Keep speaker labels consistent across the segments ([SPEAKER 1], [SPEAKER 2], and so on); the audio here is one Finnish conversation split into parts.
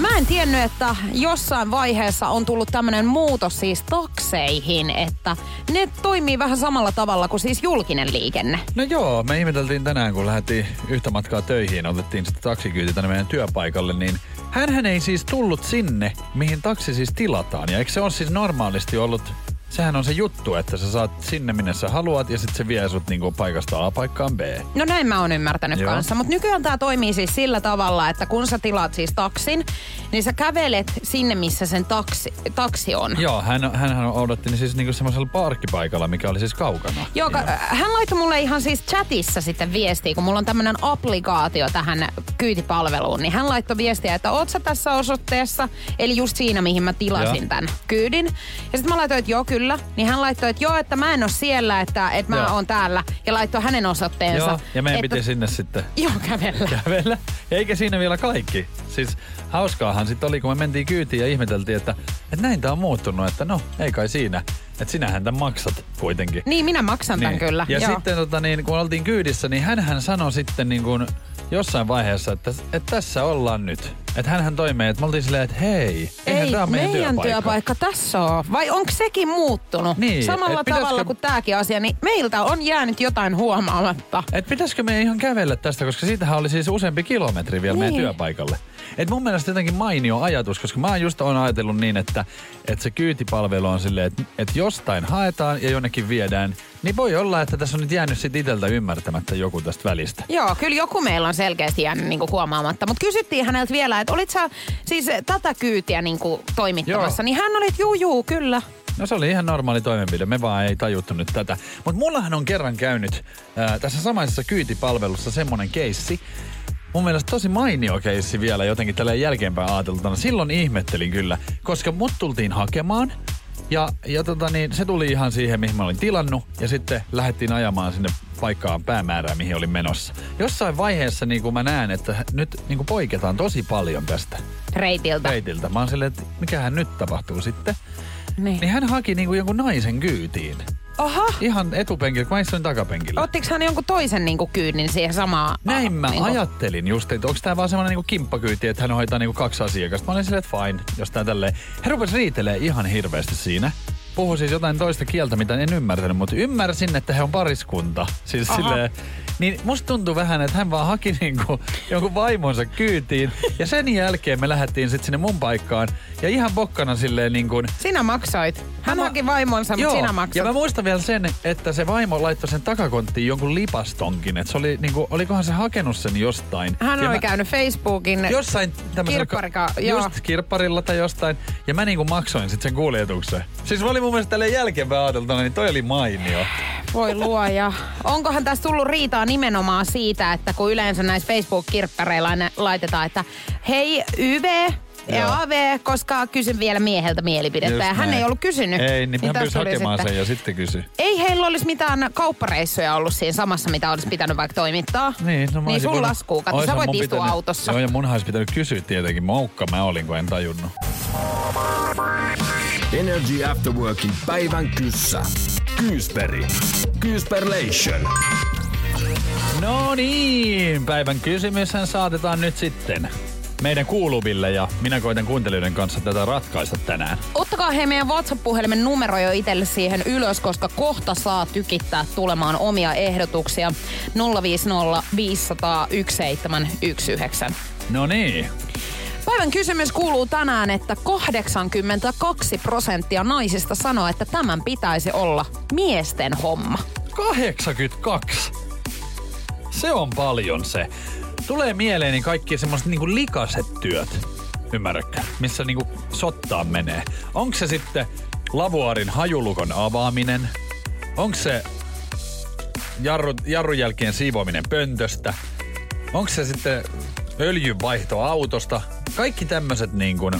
[SPEAKER 1] Mä en tiennyt, että jossain vaiheessa on tullut tämmöinen muutos siis takseihin, että ne toimii vähän samalla tavalla kuin siis julkinen liikenne.
[SPEAKER 2] No joo, me ihmeteltiin tänään, kun lähdettiin yhtä matkaa töihin, otettiin sitten taksikyyti tänne meidän työpaikalle, niin hän ei siis tullut sinne, mihin taksi siis tilataan. Ja eikö se ole siis normaalisti ollut Sehän on se juttu, että sä saat sinne minne sä haluat ja sitten se vie sut niinku paikasta A paikkaan B.
[SPEAKER 1] No näin mä oon ymmärtänyt Joo. kanssa. Mutta nykyään tää toimii siis sillä tavalla, että kun sä tilaat siis taksin, niin sä kävelet sinne, missä sen taksi, taksi on.
[SPEAKER 2] Joo, hän, hän odotti niin siis niinku semmoisella parkkipaikalla, mikä oli siis kaukana.
[SPEAKER 1] Joo, Joo. hän laittoi mulle ihan siis chatissa sitten viestiä, kun mulla on tämmönen applikaatio tähän kyytipalveluun, niin hän laittoi viestiä, että oot sä tässä osoitteessa, eli just siinä, mihin mä tilasin Joo. tämän kyydin. Ja sitten mä laitoin, että joo, kyllä kyllä. Niin hän laittoi, että joo, että mä en ole siellä, että, että mä oon täällä. Ja laittoi hänen osoitteensa.
[SPEAKER 2] Joo, ja meidän
[SPEAKER 1] että...
[SPEAKER 2] piti sinne sitten.
[SPEAKER 1] Joo, kävellä.
[SPEAKER 2] Kävellä. Eikä siinä vielä kaikki. Siis hauskaahan sitten oli, kun me mentiin kyytiin ja ihmeteltiin, että, että näin tää on muuttunut. Että no, ei kai siinä. Että sinähän tämän maksat kuitenkin.
[SPEAKER 1] Niin, minä maksan
[SPEAKER 2] niin.
[SPEAKER 1] tämän kyllä.
[SPEAKER 2] Ja Joo. sitten tota, niin, kun oltiin kyydissä, niin hän sanoi sitten niin kuin jossain vaiheessa, että, että tässä ollaan nyt. Että hänhän toimii, että me oltiin silleen, että hei,
[SPEAKER 1] ei,
[SPEAKER 2] tämä
[SPEAKER 1] on meidän, meidän työpaikka. työpaikka tässä on. Vai onko sekin muuttunut?
[SPEAKER 2] Niin,
[SPEAKER 1] Samalla pitäisikö... tavalla kuin tämäkin asia, niin meiltä on jäänyt jotain huomaamatta.
[SPEAKER 2] Et pitäisikö me ihan kävellä tästä, koska siitähän oli siis useampi kilometri vielä niin. meidän työpaikalle. Et mun mielestä jotenkin mainio ajatus, koska mä just oon ajatellut niin, että, että se kyytipalvelu on silleen, että, että jostain haetaan ja jonnekin viedään, niin voi olla, että tässä on nyt jäänyt sit iteltä ymmärtämättä joku tästä välistä.
[SPEAKER 1] Joo, kyllä joku meillä on selkeästi jäänyt niinku huomaamatta. Mutta kysyttiin häneltä vielä, että olit sä siis tätä kyytiä niinku toimittamassa, Joo. niin hän oli, että juu, juu, kyllä.
[SPEAKER 2] No se oli ihan normaali toimenpide, me vaan ei tajuttu nyt tätä. Mutta mullahan on kerran käynyt ää, tässä samaisessa kyytipalvelussa semmonen keissi, mun mielestä tosi mainio keissi vielä jotenkin tällä jälkeenpäin ajateltuna. Silloin ihmettelin kyllä, koska mut tultiin hakemaan ja, ja tota niin, se tuli ihan siihen, mihin mä olin tilannut ja sitten lähdettiin ajamaan sinne paikkaan päämäärään, mihin olin menossa. Jossain vaiheessa niin kuin mä näen, että nyt niin kuin poiketaan tosi paljon tästä
[SPEAKER 1] reitiltä.
[SPEAKER 2] reitiltä. Mä oon silleen, että mikähän nyt tapahtuu sitten. Niin. niin hän haki niin kuin jonkun naisen kyytiin.
[SPEAKER 1] Aha.
[SPEAKER 2] Ihan etupenkillä, kun mä istuin takapenkillä.
[SPEAKER 1] Ottiko hän jonkun toisen niinku kyynnin siihen samaan?
[SPEAKER 2] Näin mä
[SPEAKER 1] niinku...
[SPEAKER 2] ajattelin just, että onko tää vaan semmonen niinku kimppakyyti, että hän hoitaa niinku kaksi asiakasta. Mä olin silleen, että fine, jos tää tälleen. Hän rupesi riitelee ihan hirveästi siinä. Puhu siis jotain toista kieltä, mitä en ymmärtänyt, mutta ymmärsin, että he on pariskunta. Siis Aha. silleen, niin musta tuntuu vähän, että hän vaan haki niinku jonkun vaimonsa kyytiin. Ja sen jälkeen me lähdettiin sitten sinne mun paikkaan. Ja ihan bokkana silleen niin kuin...
[SPEAKER 1] Sinä maksoit. Hän mä... haki vaimonsa, mutta sinä maksat.
[SPEAKER 2] Ja mä muistan vielä sen, että se vaimo laittoi sen takakonttiin jonkun lipastonkin. Että se oli niinku, olikohan se hakenut sen jostain.
[SPEAKER 1] Hän
[SPEAKER 2] ja
[SPEAKER 1] oli mä... käynyt Facebookin
[SPEAKER 2] jossain
[SPEAKER 1] kirpparika,
[SPEAKER 2] Just kirpparilla tai jostain. Ja mä niinku maksoin sitten sen kuljetuksen. Siis mä olin mun mielestä tälleen jälkeenpäin ajateltuna, niin toi oli mainio.
[SPEAKER 1] Voi luoja. Onkohan tässä tullut riitaa nimenomaan siitä, että kun yleensä näissä Facebook-kirppareilla laitetaan, että hei YV, AV, koska kysyn vielä mieheltä mielipidettä. Just ja hän näin. ei ollut kysynyt.
[SPEAKER 2] Ei, niin, niin hän pyysi hakemaan sitten. sen ja sitten kysy.
[SPEAKER 1] Ei heillä olisi mitään kauppareissuja ollut siinä samassa, mitä olisi pitänyt vaikka toimittaa.
[SPEAKER 2] Niin, no
[SPEAKER 1] niin sun voinut... laskuu. Katso, sä voit istua
[SPEAKER 2] pitänyt...
[SPEAKER 1] autossa.
[SPEAKER 2] Joo, ja munhan olisi pitänyt kysyä tietenkin. Moukka mä olin, kun en tajunnut.
[SPEAKER 3] Energy After Workin päivän kyssä. Kyysperi. Kyysperlation.
[SPEAKER 2] No niin, päivän kysymyshän saatetaan nyt sitten meidän kuuluville ja minä koitan kuuntelijoiden kanssa tätä ratkaista tänään.
[SPEAKER 1] Ottakaa he meidän WhatsApp-puhelimen numero jo itselle siihen ylös, koska kohta saa tykittää tulemaan omia ehdotuksia 050 500 1719.
[SPEAKER 2] No niin.
[SPEAKER 1] Päivän kysymys kuuluu tänään, että 82 prosenttia naisista sanoo, että tämän pitäisi olla miesten homma.
[SPEAKER 2] 82? Se on paljon se. Tulee mieleeni kaikki semmoiset niinku likaset työt, ymmärrätkö? Missä niinku sottaan menee. Onko se sitten lavuarin hajulukon avaaminen? Onko se jarru, jarrun jälkeen siivoaminen pöntöstä? Onko se sitten öljynvaihto autosta? Kaikki tämmöiset niin kuin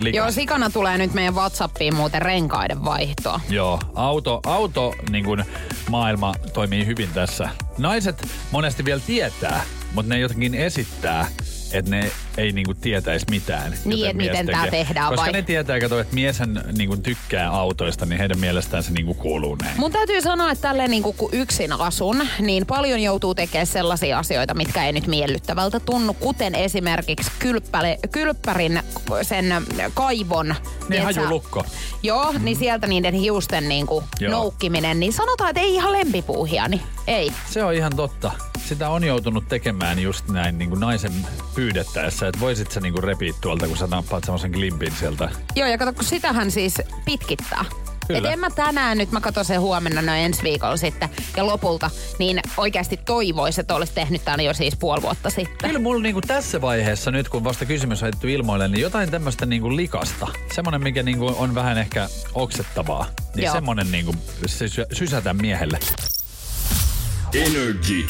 [SPEAKER 2] likas.
[SPEAKER 1] Joo, sikana tulee nyt meidän Whatsappiin muuten renkaiden vaihtoa.
[SPEAKER 2] Joo, auto, auto niin kuin maailma toimii hyvin tässä. Naiset monesti vielä tietää, mutta ne jotenkin esittää, että ne ei niinku tietäisi mitään.
[SPEAKER 1] Niin, että
[SPEAKER 2] mies
[SPEAKER 1] miten
[SPEAKER 2] tekee.
[SPEAKER 1] tehdään
[SPEAKER 2] Koska
[SPEAKER 1] vai?
[SPEAKER 2] ne tietää, kato, että mieshän niinku tykkää autoista, niin heidän mielestään se niinku kuuluu näin.
[SPEAKER 1] Mun täytyy sanoa, että tälleen niin kun yksin asun, niin paljon joutuu tekemään sellaisia asioita, mitkä ei nyt miellyttävältä tunnu, kuten esimerkiksi kylppäle, kylppärin sen kaivon.
[SPEAKER 2] Niin hajulukko.
[SPEAKER 1] Joo, mm-hmm. niin sieltä niiden hiusten niin kuin
[SPEAKER 2] Joo.
[SPEAKER 1] noukkiminen, niin sanotaan, että ei ihan lempipuuhia, niin ei.
[SPEAKER 2] Se on ihan totta. Sitä on joutunut tekemään just näin niin kuin naisen pyydettäessä, että voisit sä niin kuin repiä tuolta, kun sä nappaat semmoisen klimpin sieltä.
[SPEAKER 1] Joo, ja kato, kun sitähän siis pitkittää.
[SPEAKER 2] Kyllä.
[SPEAKER 1] Et en mä tänään nyt, mä katson sen huomenna noin ensi viikolla sitten. Ja lopulta, niin oikeasti toivoisi, että olisi tehnyt tämän jo siis puoli vuotta sitten.
[SPEAKER 2] Kyllä mulla niinku tässä vaiheessa, nyt kun vasta kysymys on heitetty ilmoille, niin jotain tämmöistä niinku likasta. Semmoinen, mikä niinku on vähän ehkä oksettavaa. Niin
[SPEAKER 1] Joo.
[SPEAKER 2] semmoinen niinku sysä, sysätä miehelle.
[SPEAKER 3] Energy.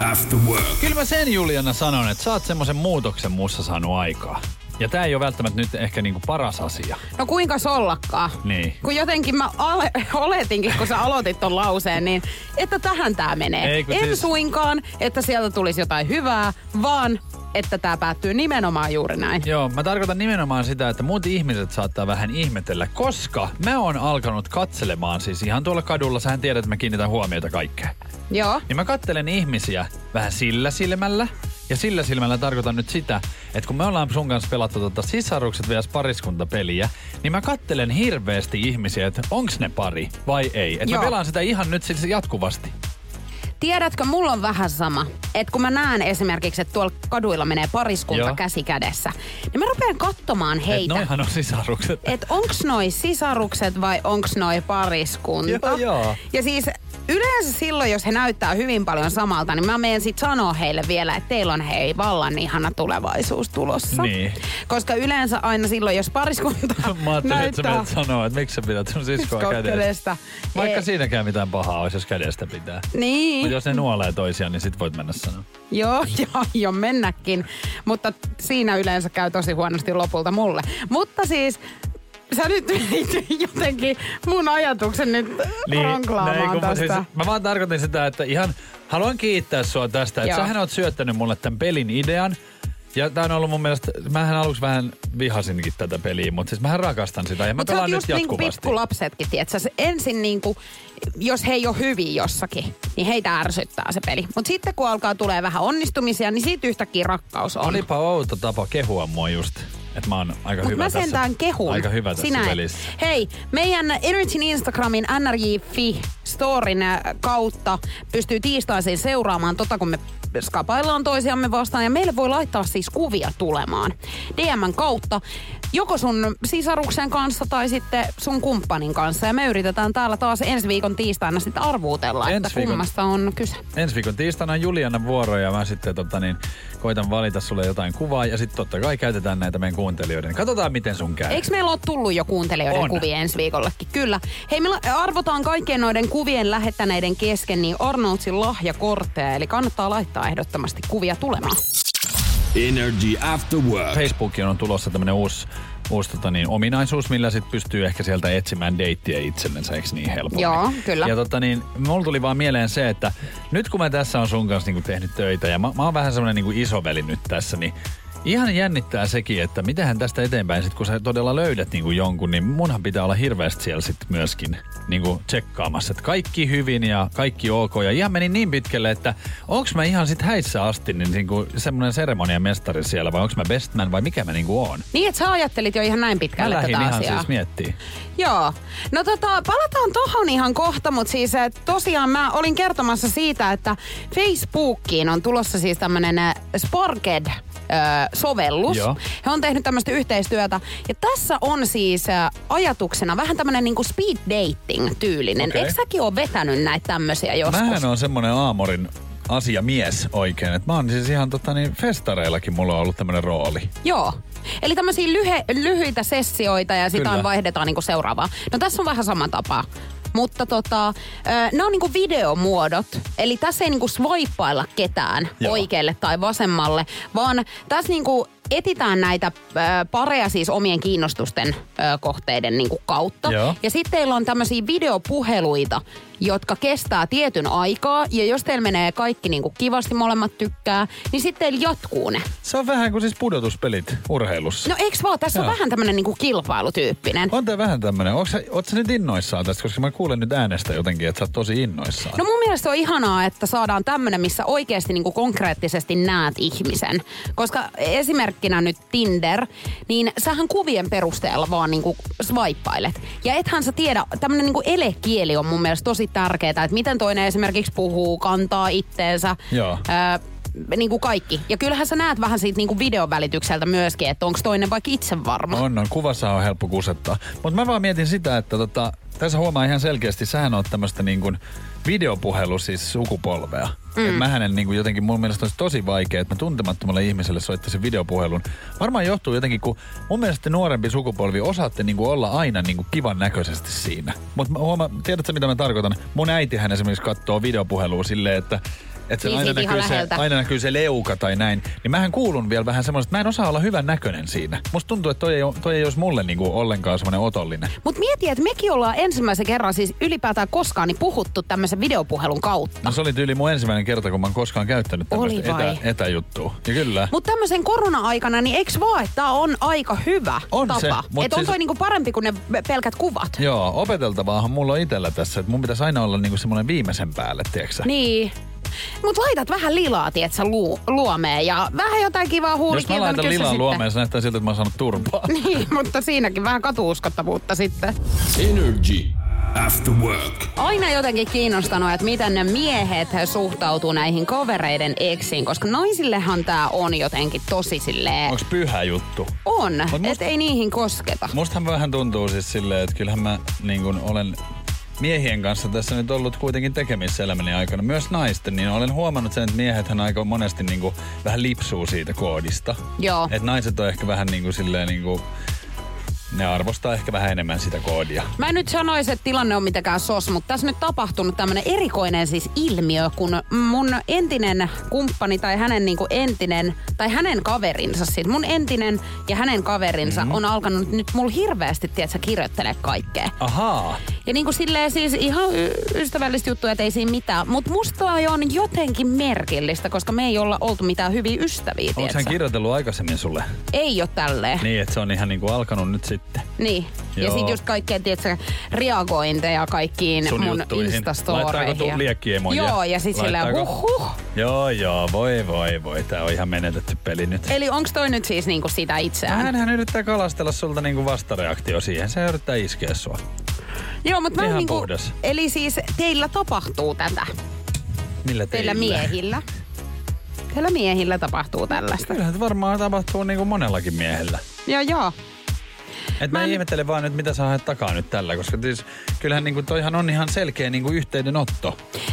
[SPEAKER 3] After work.
[SPEAKER 2] Kyllä mä sen Juliana sanon, että sä oot semmoisen muutoksen muussa saanut aikaa. Ja tää ei ole välttämättä nyt ehkä niinku paras asia.
[SPEAKER 1] No kuinka sollakaan?
[SPEAKER 2] Niin.
[SPEAKER 1] Kun jotenkin mä ale, oletinkin, kun sä aloitit ton lauseen, niin että tähän tää menee.
[SPEAKER 2] Ei,
[SPEAKER 1] en
[SPEAKER 2] siis-
[SPEAKER 1] suinkaan, että sieltä tulisi jotain hyvää, vaan että tää päättyy nimenomaan juuri näin.
[SPEAKER 2] Joo, mä tarkoitan nimenomaan sitä, että muut ihmiset saattaa vähän ihmetellä, koska mä oon alkanut katselemaan siis ihan tuolla kadulla, sähän tiedät, että mä kiinnitän huomiota kaikkeen.
[SPEAKER 1] Joo.
[SPEAKER 2] Niin mä kattelen ihmisiä vähän sillä silmällä. Ja sillä silmällä tarkoitan nyt sitä, että kun me ollaan sun kanssa pelattu tota sisarukset vs pariskuntapeliä, niin mä kattelen hirveästi ihmisiä, että onks ne pari vai ei. Että mä pelaan sitä ihan nyt siis jatkuvasti.
[SPEAKER 1] Tiedätkö, mulla on vähän sama. Että kun mä näen esimerkiksi, että tuolla kaduilla menee pariskunta
[SPEAKER 2] Joo.
[SPEAKER 1] käsi kädessä, niin mä rupean katsomaan heitä.
[SPEAKER 2] noihan on sisarukset.
[SPEAKER 1] että onks noi sisarukset vai onks noi pariskunta.
[SPEAKER 2] Joo, joo.
[SPEAKER 1] Ja siis yleensä silloin, jos he näyttää hyvin paljon samalta, niin mä menen sit sanoa heille vielä, että teillä on hei vallan ihana tulevaisuus tulossa.
[SPEAKER 2] Niin.
[SPEAKER 1] Koska yleensä aina silloin, jos pariskunta
[SPEAKER 2] Mä ajattelin, että sä
[SPEAKER 1] näyttää
[SPEAKER 2] sanoa, että miksi sä pidät sun siskoa kädestä.
[SPEAKER 1] kädestä.
[SPEAKER 2] Vaikka
[SPEAKER 1] Ei.
[SPEAKER 2] siinäkään mitään pahaa olisi, jos kädestä pitää.
[SPEAKER 1] Niin.
[SPEAKER 2] Jos ne nuolee toisiaan, niin sit voit mennä sanoa.
[SPEAKER 1] Joo, joo, jo mennäkin. Mutta siinä yleensä käy tosi huonosti lopulta mulle. Mutta siis, sä nyt jotenkin mun ajatuksen nyt
[SPEAKER 2] Niin,
[SPEAKER 1] ranklaamaan
[SPEAKER 2] näin,
[SPEAKER 1] tästä.
[SPEAKER 2] mä, siis, mä vaan tarkoitin sitä, että ihan haluan kiittää sua tästä. Että sähän oot syöttänyt mulle tämän pelin idean. Ja tää on ollut mun mielestä, mähän aluksi vähän vihasinkin tätä peliä, mutta siis mähän rakastan sitä ja mä pelaan nyt
[SPEAKER 1] just niinku
[SPEAKER 2] jatkuvasti.
[SPEAKER 1] pikkulapsetkin, tietsä. Se ensin niinku, jos he ei ole hyviä jossakin, niin heitä ärsyttää se peli. Mutta sitten kun alkaa tulee vähän onnistumisia, niin siitä yhtäkkiä rakkaus on.
[SPEAKER 2] Olipa outo tapa kehua mua just, että mä oon aika
[SPEAKER 1] Mutta
[SPEAKER 2] hyvä
[SPEAKER 1] mä
[SPEAKER 2] tässä.
[SPEAKER 1] sentään kehun.
[SPEAKER 2] Aika hyvä tässä
[SPEAKER 1] Sinä et.
[SPEAKER 2] pelissä.
[SPEAKER 1] Hei, meidän Energyn Instagramin nrj.fi storin äh, kautta pystyy tiistaisin seuraamaan tota, kun me skapaillaan toisiamme vastaan. Ja meille voi laittaa siis kuvia tulemaan DMn kautta. Joko sun sisaruksen kanssa tai sitten sun kumppanin kanssa. Ja me yritetään täällä taas ensi viikon tiistaina sitten arvuutella, että
[SPEAKER 2] Ensi viikon-
[SPEAKER 1] kummasta on kyse.
[SPEAKER 2] Ensi viikon tiistaina on Juliana vuoro ja mä sitten tota, niin, koitan valita sulle jotain kuvaa ja sitten totta kai käytetään näitä meidän kuuntelijoiden. Katsotaan miten sun käy.
[SPEAKER 1] Eikö meillä ole tullut jo kuuntelijoiden
[SPEAKER 2] On.
[SPEAKER 1] kuvia ensi viikollekin? Kyllä. Hei, me arvotaan kaikkien noiden kuvien lähettäneiden kesken niin Arnoldsin lahjakortteja, eli kannattaa laittaa ehdottomasti kuvia tulemaan.
[SPEAKER 3] Energy After Work.
[SPEAKER 2] Facebookiin on tulossa tämmönen uusi, uusi tota niin, ominaisuus, millä sit pystyy ehkä sieltä etsimään deittiä itsellensä, eikö niin helpommin?
[SPEAKER 1] Joo, kyllä.
[SPEAKER 2] Ja tota niin, mulla tuli vaan mieleen se, että nyt kun mä tässä on sun kanssa niinku tehnyt töitä ja mä, mä oon vähän semmonen niinku isoveli nyt tässä, niin Ihan jännittää sekin, että mitähän tästä eteenpäin, sit kun sä todella löydät niinku jonkun, niin munhan pitää olla hirveästi siellä sit myöskin niinku tsekkaamassa, että kaikki hyvin ja kaikki ok. Ja ihan meni niin pitkälle, että onks mä ihan sit häissä asti niin niinku semmonen seremoniamestari siellä vai onks mä bestman vai mikä mä niinku oon?
[SPEAKER 1] Niin, että sä ajattelit jo ihan näin
[SPEAKER 2] Mä
[SPEAKER 1] pitkälle
[SPEAKER 2] lähdin
[SPEAKER 1] tätä
[SPEAKER 2] ihan
[SPEAKER 1] asiaa.
[SPEAKER 2] siis miettii.
[SPEAKER 1] Joo. No tota, palataan tohon ihan kohta, mutta siis tosiaan mä olin kertomassa siitä, että Facebookiin on tulossa siis tämmönen eh, Sparked eh, sovellus.
[SPEAKER 2] Joo.
[SPEAKER 1] He on tehnyt tämmöistä yhteistyötä. Ja tässä on siis ajatuksena vähän tämmönen niinku speed dating tyylinen.
[SPEAKER 2] Okei.
[SPEAKER 1] Eikö säkin ole vetänyt näitä tämmöisiä joskus?
[SPEAKER 2] Mähän on semmonen aamorin asiamies oikein. että mä oon siis ihan tota niin, festareillakin mulla on ollut tämmönen rooli.
[SPEAKER 1] Joo. Eli tämmöisiä lyhe, lyhyitä sessioita ja sitä
[SPEAKER 2] Kyllä.
[SPEAKER 1] vaihdetaan niinku seuraavaa. No tässä on vähän sama tapa. Mutta tota, nämä on niinku videomuodot. Eli tässä ei niinku swipeailla ketään
[SPEAKER 2] Joo.
[SPEAKER 1] oikealle tai vasemmalle, vaan tässä niinku etitään näitä pareja siis omien kiinnostusten kohteiden niin kuin kautta.
[SPEAKER 2] Joo.
[SPEAKER 1] Ja sitten teillä on tämmöisiä videopuheluita, jotka kestää tietyn aikaa. Ja jos teillä menee kaikki niin kuin kivasti, molemmat tykkää, niin sitten teillä jatkuu ne.
[SPEAKER 2] Se on vähän kuin siis pudotuspelit urheilussa.
[SPEAKER 1] No eiks vaan, tässä
[SPEAKER 2] Joo.
[SPEAKER 1] on vähän tämmönen niinku kilpailutyyppinen.
[SPEAKER 2] On tää vähän tämmönen. Ootko sä, oot sä nyt innoissaan tästä? Koska mä kuulen nyt äänestä jotenkin, että sä oot tosi innoissaan.
[SPEAKER 1] No mun mielestä on ihanaa, että saadaan tämmönen, missä oikeasti niinku konkreettisesti näet ihmisen. Koska esimerkkinä nyt Tinder, niin sähän kuvien perusteella vaan niinku swipeilet. Ja ethän sä tiedä, tämmönen niinku elekieli on mun mielestä tosi tärkeää, että miten toinen esimerkiksi puhuu, kantaa itteensä.
[SPEAKER 2] Joo.
[SPEAKER 1] Öö, niin kuin kaikki. Ja kyllähän sä näet vähän siitä niin kuin videon välitykseltä myöskin, että onko toinen vaikka itse varma.
[SPEAKER 2] On, on. Kuvassa on helppo kusettaa. Mutta mä vaan mietin sitä, että tota, tässä huomaa ihan selkeästi, sähän on tämmöistä niin kuin videopuhelu siis sukupolvea. Mm. Et mähän niin kuin jotenkin mun mielestä olisi tosi vaikea, että mä tuntemattomalle ihmiselle soittaisin videopuhelun. Varmaan johtuu jotenkin, kun mun mielestä nuorempi sukupolvi osaatte niin kuin olla aina niin kuin kivan näköisesti siinä. Mutta huomaa, tiedätkö mitä mä tarkoitan? Mun äitihän esimerkiksi katsoo videopuhelua silleen, että että
[SPEAKER 1] Niin,
[SPEAKER 2] aina, näkyy se, aina näkyy se leuka tai näin. Niin mähän kuulun vielä vähän semmoista, että mä en osaa olla hyvän näköinen siinä. Musta tuntuu, että toi ei, toi ei olisi mulle niinku ollenkaan semmoinen otollinen.
[SPEAKER 1] Mutta mieti, että mekin ollaan ensimmäisen kerran siis ylipäätään koskaan niin puhuttu tämmöisen videopuhelun kautta.
[SPEAKER 2] No se oli tyyli mun ensimmäinen kerta, kun mä oon koskaan käyttänyt tämmöistä etä, etäjuttua. Ja kyllä.
[SPEAKER 1] Mutta tämmöisen korona-aikana, niin eikö vaan, että tää on aika hyvä
[SPEAKER 2] On
[SPEAKER 1] tapa?
[SPEAKER 2] se, mut
[SPEAKER 1] että on
[SPEAKER 2] siis-
[SPEAKER 1] toi niinku parempi kuin ne pelkät kuvat.
[SPEAKER 2] Joo, opeteltavaahan mulla on itellä tässä, että mun pitäisi aina olla niinku semmoinen viimeisen päälle, tiedätkö
[SPEAKER 1] Niin. Mut laitat vähän lilaa, tietsä, lu- luomeen ja vähän jotain kivaa
[SPEAKER 2] Jos mä
[SPEAKER 1] huulikieltä.
[SPEAKER 2] laitan lilan luomeen, se näyttää siltä, että mä oon saanut turpaa.
[SPEAKER 1] Niin, mutta siinäkin vähän katuuskottavuutta sitten.
[SPEAKER 3] Energy. After work.
[SPEAKER 1] Aina jotenkin kiinnostanut, että miten ne miehet suhtautuu näihin kavereiden eksiin, koska naisillehan tää on jotenkin tosi silleen...
[SPEAKER 2] Onks pyhä juttu?
[SPEAKER 1] On, että ei niihin kosketa.
[SPEAKER 2] Mustahan vähän tuntuu siis silleen, että kyllähän mä niin kun olen miehien kanssa tässä nyt ollut kuitenkin tekemissä elämäni aikana, myös naisten, niin olen huomannut sen, että miehethän aika monesti niin kuin vähän lipsuu siitä koodista.
[SPEAKER 1] Joo.
[SPEAKER 2] Että naiset on ehkä vähän niin kuin silleen niin kuin, ne arvostaa ehkä vähän enemmän sitä koodia.
[SPEAKER 1] Mä en nyt sanoisi, että tilanne on mitenkään sos, mutta tässä nyt tapahtunut tämmönen erikoinen siis ilmiö, kun mun entinen kumppani tai hänen niinku entinen, tai hänen kaverinsa, siis mun entinen ja hänen kaverinsa mm-hmm. on alkanut nyt mulla hirveästi, tiedätkö, kirjoittelee kaikkea.
[SPEAKER 2] Ahaa.
[SPEAKER 1] Ja niinku silleen siis ihan y- ystävällistä juttuja, että ei siinä mitään. Mutta musta on jotenkin merkillistä, koska me ei olla oltu mitään hyviä ystäviä,
[SPEAKER 2] Onko hän kirjoitellut aikaisemmin sulle?
[SPEAKER 1] Ei ole tälleen.
[SPEAKER 2] Niin, että se on ihan niin kuin alkanut nyt sitten.
[SPEAKER 1] Niin. Ja
[SPEAKER 2] Joo.
[SPEAKER 1] sit just kaikkea, tiedätkö, reagointeja kaikkiin
[SPEAKER 2] Sun
[SPEAKER 1] mun. Instastoreihin.
[SPEAKER 2] Laittaako tuu
[SPEAKER 1] ja-
[SPEAKER 2] liekkiemoja?
[SPEAKER 1] Joo, ja sit silleen
[SPEAKER 2] Laittaako?
[SPEAKER 1] huh huh.
[SPEAKER 2] Joo, joo, voi voi voi. Tää on ihan menetetty peli nyt.
[SPEAKER 1] Eli onks toi nyt siis niinku sitä itseään?
[SPEAKER 2] Hänhän yrittää kalastella sulta niinku vastareaktio siihen. Se yrittää iskeä sua.
[SPEAKER 1] Joo, mutta mä
[SPEAKER 2] Ihan
[SPEAKER 1] niinku,
[SPEAKER 2] puhdas.
[SPEAKER 1] Eli siis teillä tapahtuu tätä.
[SPEAKER 2] Millä
[SPEAKER 1] Teillä
[SPEAKER 2] teillä?
[SPEAKER 1] miehillä. Teillä miehillä tapahtuu tällaista.
[SPEAKER 2] Kyllähän varmaan tapahtuu niinku monellakin miehellä.
[SPEAKER 1] Joo, joo.
[SPEAKER 2] Et mä,
[SPEAKER 1] Mä en-
[SPEAKER 2] ihmettelen vaan nyt, mitä sä haet takaa nyt tällä, koska siis, kyllähän niinku toihan on ihan selkeä niinku yhteydenotto.